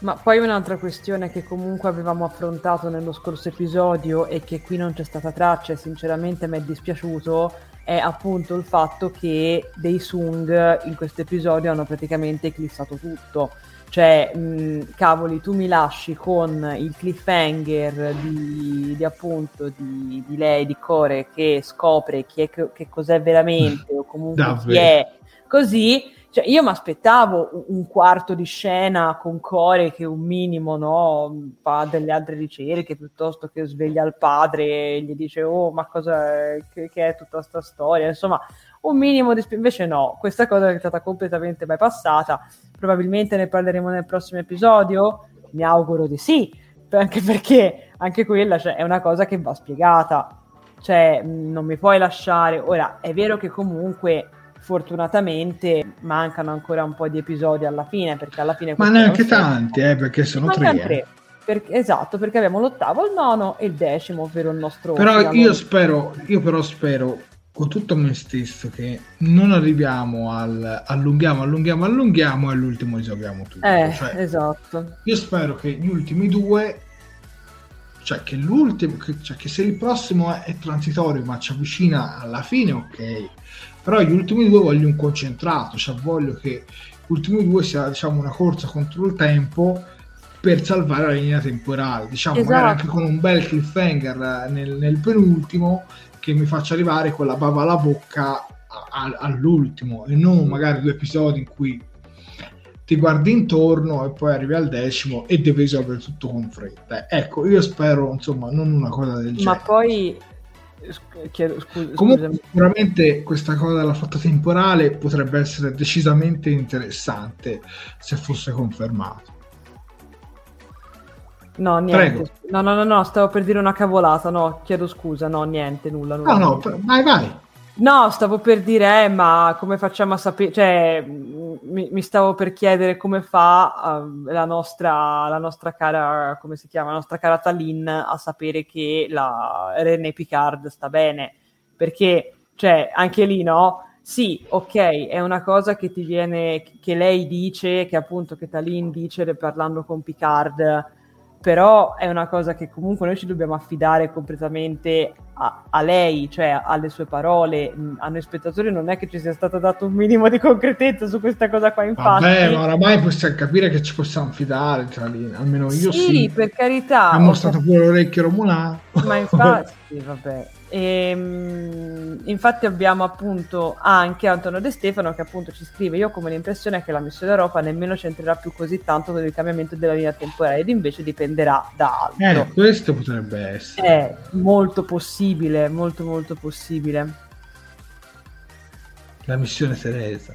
Ma poi un'altra questione che comunque avevamo affrontato nello scorso episodio e che qui non c'è stata traccia e sinceramente mi è dispiaciuto è appunto il fatto che dei Sung in questo episodio hanno praticamente eclissato tutto. Cioè, mh, cavoli, tu mi lasci con il cliffhanger di, di appunto di, di, lei, di Core, che scopre chi è, che cos'è veramente o comunque Davvero. chi è così cioè, io mi aspettavo un quarto di scena con Core che un minimo no, fa delle altre ricerche piuttosto che sveglia il padre e gli dice oh ma cosa è, che, che, è tutta questa storia? Insomma un minimo di invece no questa cosa è stata completamente bypassata probabilmente ne parleremo nel prossimo episodio? Mi auguro di sì anche perché anche quella cioè, è una cosa che va spiegata. Cioè non mi puoi lasciare. Ora è vero che comunque fortunatamente mancano ancora un po' di episodi alla fine perché alla fine ma neanche tanti eh, perché sono tre, tre. Eh. Perché, esatto perché abbiamo l'ottavo il nono e il decimo ovvero il nostro però io spero io però spero con tutto me stesso che non arriviamo al allunghiamo allunghiamo allunghiamo e all'ultimo giochiamo tutto eh, cioè, esatto io spero che gli ultimi due cioè che l'ultimo che, cioè che se il prossimo è, è transitorio ma ci avvicina alla fine ok però gli ultimi due voglio un concentrato, cioè voglio che gli ultimi due sia diciamo, una corsa contro il tempo per salvare la linea temporale, diciamo esatto. magari anche con un bel cliffhanger nel, nel, penultimo che mi faccia arrivare con la bava alla bocca a, a, all'ultimo e non magari due episodi in cui ti guardi intorno e poi arrivi al decimo e devi risolvere tutto con fretta. Ecco, io spero, insomma, non una cosa del genere. Ma poi Chiedo, scu- Comunque, sicuramente questa cosa della fatta temporale potrebbe essere decisamente interessante se fosse confermato. No, niente. No, no, no, no, stavo per dire una cavolata. No, chiedo scusa. No, niente, nulla. nulla no, no, vai, vai. No, stavo per dire, eh, ma come facciamo a sapere? Cioè, mi, mi, stavo per chiedere come fa uh, la, nostra, la nostra cara, come si chiama, la nostra cara Talin a sapere che la René Picard sta bene. Perché, cioè, anche lì, no? Sì, ok, è una cosa che ti viene, che lei dice, che appunto che Talin dice parlando con Picard però è una cosa che comunque noi ci dobbiamo affidare completamente a, a, lei, cioè alle sue parole. A noi spettatori non è che ci sia stato dato un minimo di concretezza su questa cosa qua, infatti. Vabbè, ma oramai possiamo capire che ci possiamo fidare, tra lì, almeno io sì. Sì, per carità. Ha mostrato pure l'orecchio romulano. Ma infatti, vabbè. E, ehm, infatti abbiamo appunto anche Antonio De Stefano che appunto ci scrive io ho come l'impressione che la missione Europa nemmeno c'entrerà più così tanto con il cambiamento della linea temporale ed invece dipenderà da altro. Eh, questo potrebbe essere. È molto possibile, molto molto possibile. La missione Teresa.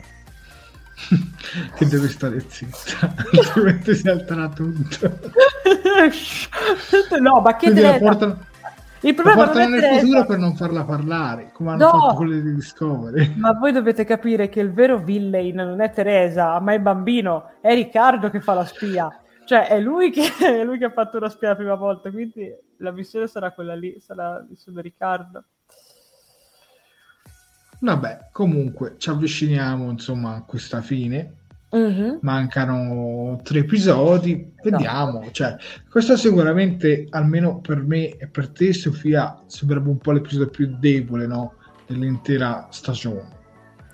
che deve stare zitta, altrimenti si alterna tutto. no, ma che deve... Portano il problema non nel futuro per non farla parlare, come hanno no, fatto quelli di Discovery. Ma voi dovete capire che il vero villain non è Teresa, ma è il bambino, è Riccardo che fa la spia. Cioè, è lui che, è lui che ha fatto la spia la prima volta, quindi la missione sarà quella lì, sarà missione Riccardo. Vabbè, comunque ci avviciniamo insomma a questa fine Uh-huh. Mancano tre episodi, vediamo. No. Cioè, questo sicuramente, almeno per me e per te, Sofia, sembrerebbe un po' l'episodio più debole no? dell'intera stagione.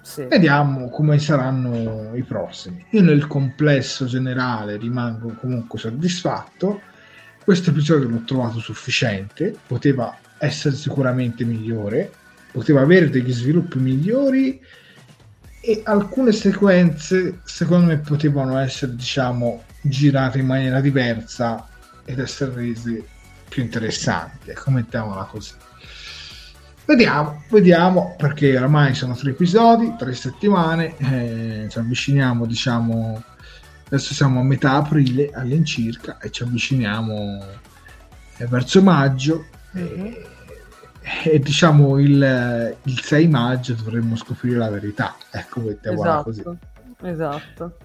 Sì. Vediamo come saranno i prossimi. Io nel complesso generale rimango comunque soddisfatto. Questo episodio l'ho trovato sufficiente, poteva essere sicuramente migliore, poteva avere degli sviluppi migliori e alcune sequenze secondo me potevano essere diciamo girate in maniera diversa ed essere rese più interessanti ecco mettiamola così. Vediamo vediamo perché oramai sono tre episodi tre settimane eh, ci avviciniamo diciamo adesso siamo a metà aprile all'incirca e ci avviciniamo eh, verso maggio e, e diciamo il, il, 6 maggio dovremmo scoprire la verità ecco esatto, così. esatto.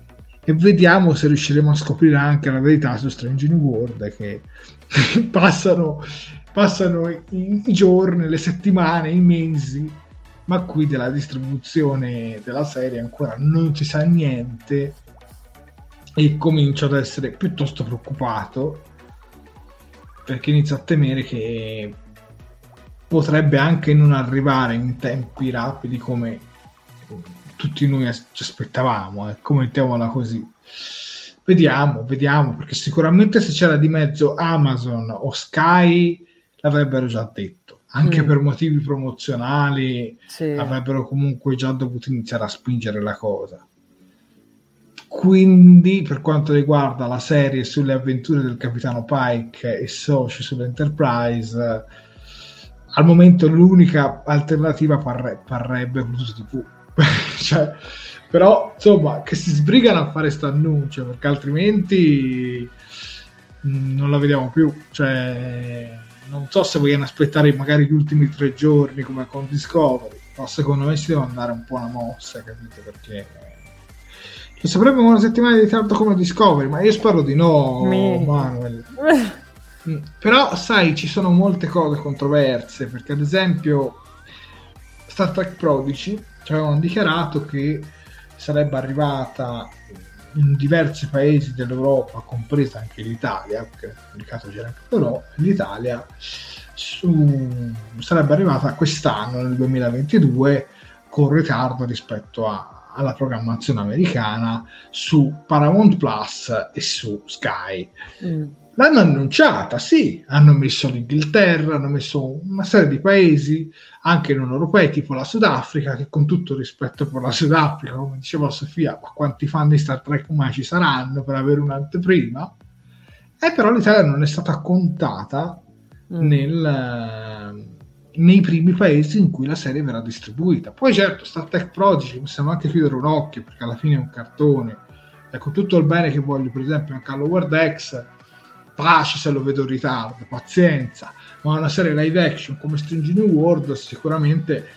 E vediamo se riusciremo a scoprire anche la verità su Strange New World che passano, passano i, i, giorni, le settimane, i mesi, ma qui della distribuzione della serie ancora non si sa niente e comincio ad essere piuttosto preoccupato perché inizio a temere che potrebbe anche non arrivare in tempi rapidi come tutti noi ci aspettavamo, ecco, mettiamola così. Vediamo, vediamo, perché sicuramente se c'era di mezzo Amazon o Sky l'avrebbero già detto, anche mm. per motivi promozionali sì. avrebbero comunque già dovuto iniziare a spingere la cosa. Quindi, per quanto riguarda la serie sulle avventure del capitano Pike e soci sull'Enterprise, al momento l'unica alternativa parre- parrebbe Pluto TV cioè, però insomma che si sbrigano a fare questo annuncio perché altrimenti mh, non la vediamo più. Cioè non so se vogliono aspettare magari gli ultimi tre giorni come con Discovery però secondo me si deve andare un po' una mossa capito? Perché lo sapremo una settimana di ritardo come Discovery ma io spero di no Mi... Manuel. mm, però sai ci sono molte cose controverse perché ad esempio Star Trek Prodigy ci avevano dichiarato che sarebbe arrivata in diversi paesi dell'Europa, compresa anche l'Italia, perché pubblicato c'era anche però, l'Italia su, sarebbe arrivata quest'anno, nel 2022, con ritardo rispetto a, alla programmazione americana su Paramount Plus e su Sky. Mm. L'hanno annunciata, sì, hanno messo l'Inghilterra, hanno messo una serie di paesi, anche non europei, tipo la Sudafrica, che con tutto rispetto per la Sudafrica, come diceva Sofia, ma quanti fan di Star Trek mai ci saranno per avere un'anteprima? E però l'Italia non è stata contata mm. nel, nei primi paesi in cui la serie verrà distribuita. Poi certo, Star Trek Prodigy possiamo anche chiudere un occhio, perché alla fine è un cartone. Ecco, tutto il bene che voglio, per esempio, anche a Lower X, pace se lo vedo in ritardo, pazienza, ma una serie live action come Strange New World sicuramente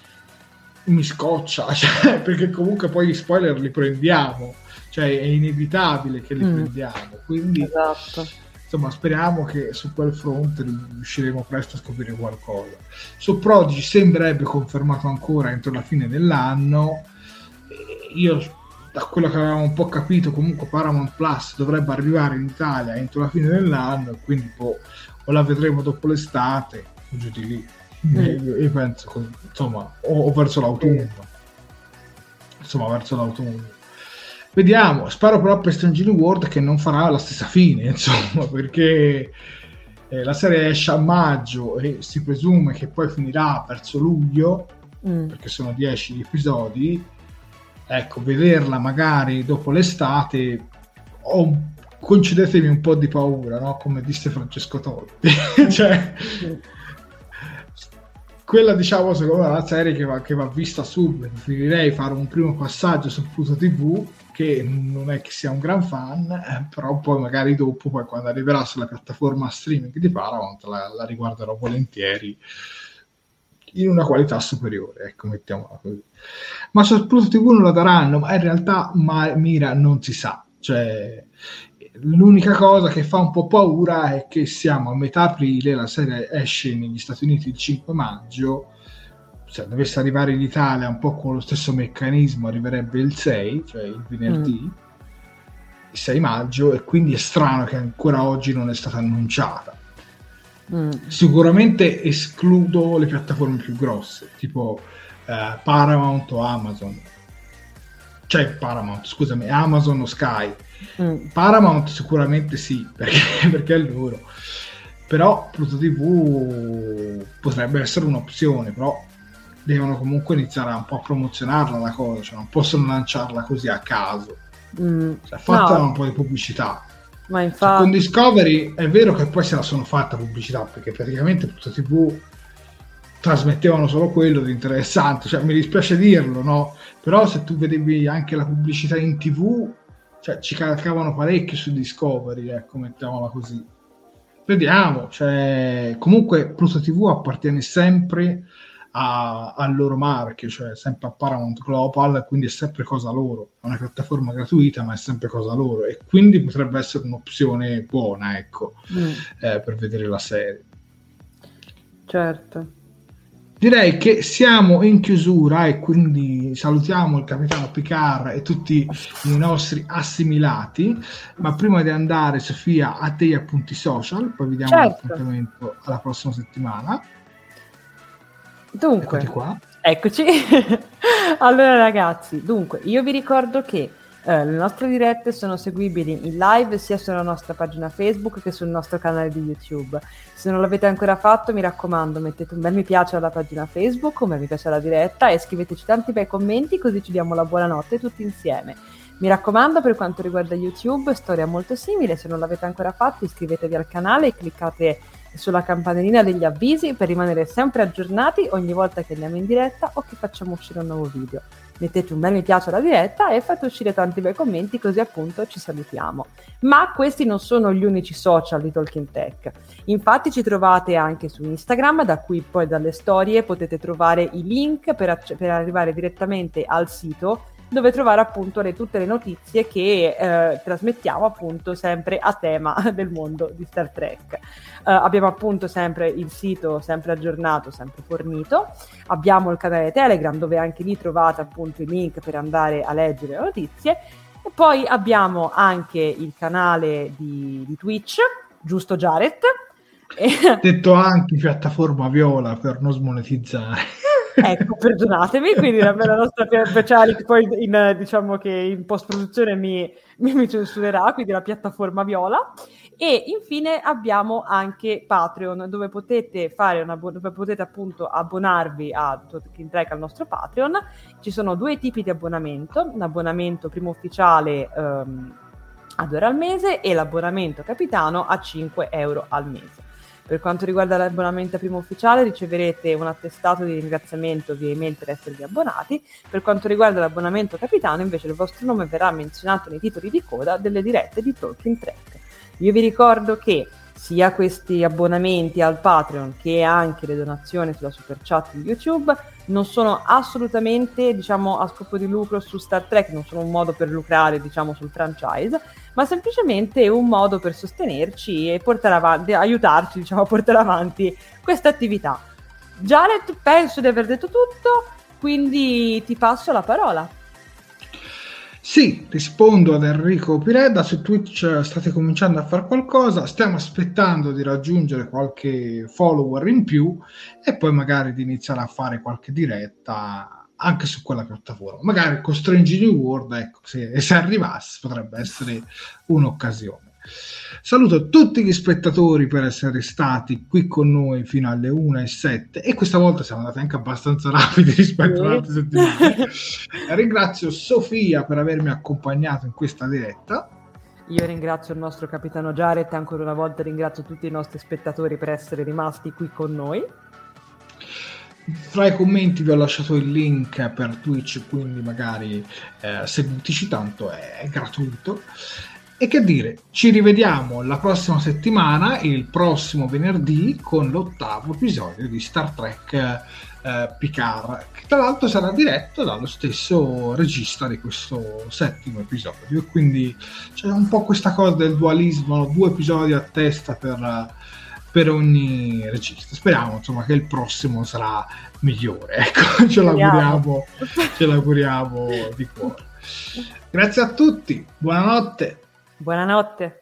mi scoccia, cioè, perché comunque poi gli spoiler li prendiamo, cioè è inevitabile che li mm. prendiamo, quindi esatto. insomma speriamo che su quel fronte riusciremo presto a scoprire qualcosa. Su Prodigy sembrerebbe confermato ancora entro la fine dell'anno, io da quello che avevamo un po' capito, comunque Paramount Plus dovrebbe arrivare in Italia entro la fine dell'anno, quindi boh, o la vedremo dopo l'estate o giù di lì. Mm. Io, penso, insomma, o, o, verso l'autunno. Insomma, verso l'autunno. Vediamo, spero però per Strange World che non farà la stessa fine, insomma, perché eh, la serie esce a maggio e si presume che poi finirà verso luglio, mm. perché sono 10 episodi ecco, vederla magari dopo l'estate, ho, concedetemi un po' di paura, no? come disse Francesco Totti. cioè, quella diciamo secondo me è una serie che va, che va vista subito, preferirei fare un primo passaggio su Pluto TV che non è che sia un gran fan, eh, però poi magari dopo, poi quando arriverà sulla piattaforma streaming di Paramount la, la riguarderò volentieri in una qualità superiore, ecco, mettiamola così. Ma Pluto TV non la daranno, ma in realtà ma, Mira non si sa, cioè l'unica cosa che fa un po' paura è che siamo a metà aprile, la serie esce negli Stati Uniti il 5 maggio, se dovesse arrivare in Italia un po' con lo stesso meccanismo arriverebbe il 6, cioè il venerdì, mm. il 6 maggio, e quindi è strano che ancora oggi non è stata annunciata Mm. Sicuramente escludo le piattaforme più grosse, tipo eh, Paramount o Amazon. Cioè Paramount, scusami, Amazon o Sky. Mm. Paramount sicuramente sì, perché, perché è loro. Però Pluto TV potrebbe essere un'opzione, però devono comunque iniziare un po' a promozionarla la cosa, cioè non possono lanciarla così a caso. Mm. Cioè, fatta no. un po' di pubblicità. Ma infatti... Con Discovery è vero che poi se la sono fatta pubblicità, perché praticamente Pluto TV trasmettevano solo quello di interessante, cioè mi dispiace dirlo, no? Però se tu vedevi anche la pubblicità in TV, cioè, ci calcavano parecchio su Discovery, ecco, mettiamola così. Vediamo, cioè, comunque Pluto TV appartiene sempre a, al loro marchio, cioè sempre a Paramount Global, quindi è sempre cosa loro. È una piattaforma gratuita, ma è sempre cosa loro e quindi potrebbe essere un'opzione buona, ecco, mm. eh, per vedere la serie. Certo. Direi che siamo in chiusura e quindi salutiamo il capitano Picard e tutti i nostri assimilati. Ma prima di andare, Sofia, a te gli appunti social, poi vi diamo certo. l'appuntamento alla prossima settimana. Dunque, qua. eccoci. allora ragazzi, dunque, io vi ricordo che eh, le nostre dirette sono seguibili in live sia sulla nostra pagina Facebook che sul nostro canale di YouTube. Se non l'avete ancora fatto, mi raccomando, mettete un bel mi piace alla pagina Facebook, un bel mi piace alla diretta e scriveteci tanti bei commenti così ci diamo la buonanotte tutti insieme. Mi raccomando, per quanto riguarda YouTube, storia molto simile, se non l'avete ancora fatto iscrivetevi al canale e cliccate sulla campanellina degli avvisi per rimanere sempre aggiornati ogni volta che andiamo in diretta o che facciamo uscire un nuovo video. Mettete un bel mi piace alla diretta e fate uscire tanti bei commenti così appunto ci salutiamo. Ma questi non sono gli unici social di Talking Tech. Infatti ci trovate anche su Instagram, da cui poi dalle storie potete trovare i link per, acc- per arrivare direttamente al sito dove trovare appunto le, tutte le notizie che eh, trasmettiamo appunto sempre a tema del mondo di Star Trek. Uh, abbiamo appunto sempre il sito sempre aggiornato, sempre fornito, abbiamo il canale Telegram dove anche lì trovate appunto i link per andare a leggere le notizie e poi abbiamo anche il canale di, di Twitch, giusto Jared? Detto anche piattaforma viola per non smonetizzare. ecco, perdonatemi, quindi la, la nostra speciale che poi in, diciamo che in post-produzione mi, mi, mi censurerà, quindi la piattaforma viola. E infine abbiamo anche Patreon, dove potete, fare una, dove potete appunto abbonarvi a Talking Track al nostro Patreon. Ci sono due tipi di abbonamento, l'abbonamento primo ufficiale um, a 2 euro al mese e l'abbonamento capitano a 5 euro al mese. Per quanto riguarda l'abbonamento primo ufficiale riceverete un attestato di ringraziamento via email per esservi abbonati. Per quanto riguarda l'abbonamento capitano invece il vostro nome verrà menzionato nei titoli di coda delle dirette di Talking Track. Io vi ricordo che sia questi abbonamenti al Patreon che anche le donazioni sulla super chat di YouTube non sono assolutamente diciamo a scopo di lucro su Star Trek, non sono un modo per lucrare diciamo sul franchise, ma semplicemente un modo per sostenerci e portare avanti, aiutarci diciamo a portare avanti questa attività. Jared, penso di aver detto tutto, quindi ti passo la parola. Sì, rispondo ad Enrico Pireda, su Twitch state cominciando a fare qualcosa, stiamo aspettando di raggiungere qualche follower in più e poi magari di iniziare a fare qualche diretta anche su quella piattaforma. Magari con Strange New World, ecco, se, se arrivasse potrebbe essere un'occasione. Saluto tutti gli spettatori per essere stati qui con noi fino alle 1 e 7 e questa volta siamo andati anche abbastanza rapidi rispetto alle altre settimane. Ringrazio Sofia per avermi accompagnato in questa diretta. Io ringrazio il nostro capitano Jared e ancora una volta ringrazio tutti i nostri spettatori per essere rimasti qui con noi. Fra i commenti vi ho lasciato il link per Twitch, quindi magari eh, seguiteci, tanto è gratuito. E che dire, ci rivediamo la prossima settimana, il prossimo venerdì, con l'ottavo episodio di Star Trek eh, Picard, che tra l'altro sarà diretto dallo stesso regista di questo settimo episodio. Quindi c'è un po' questa cosa del dualismo, due episodi a testa per, per ogni regista. Speriamo insomma che il prossimo sarà migliore. Ecco, ce l'auguriamo, ce l'auguriamo di cuore. Grazie a tutti, buonanotte. Buonanotte.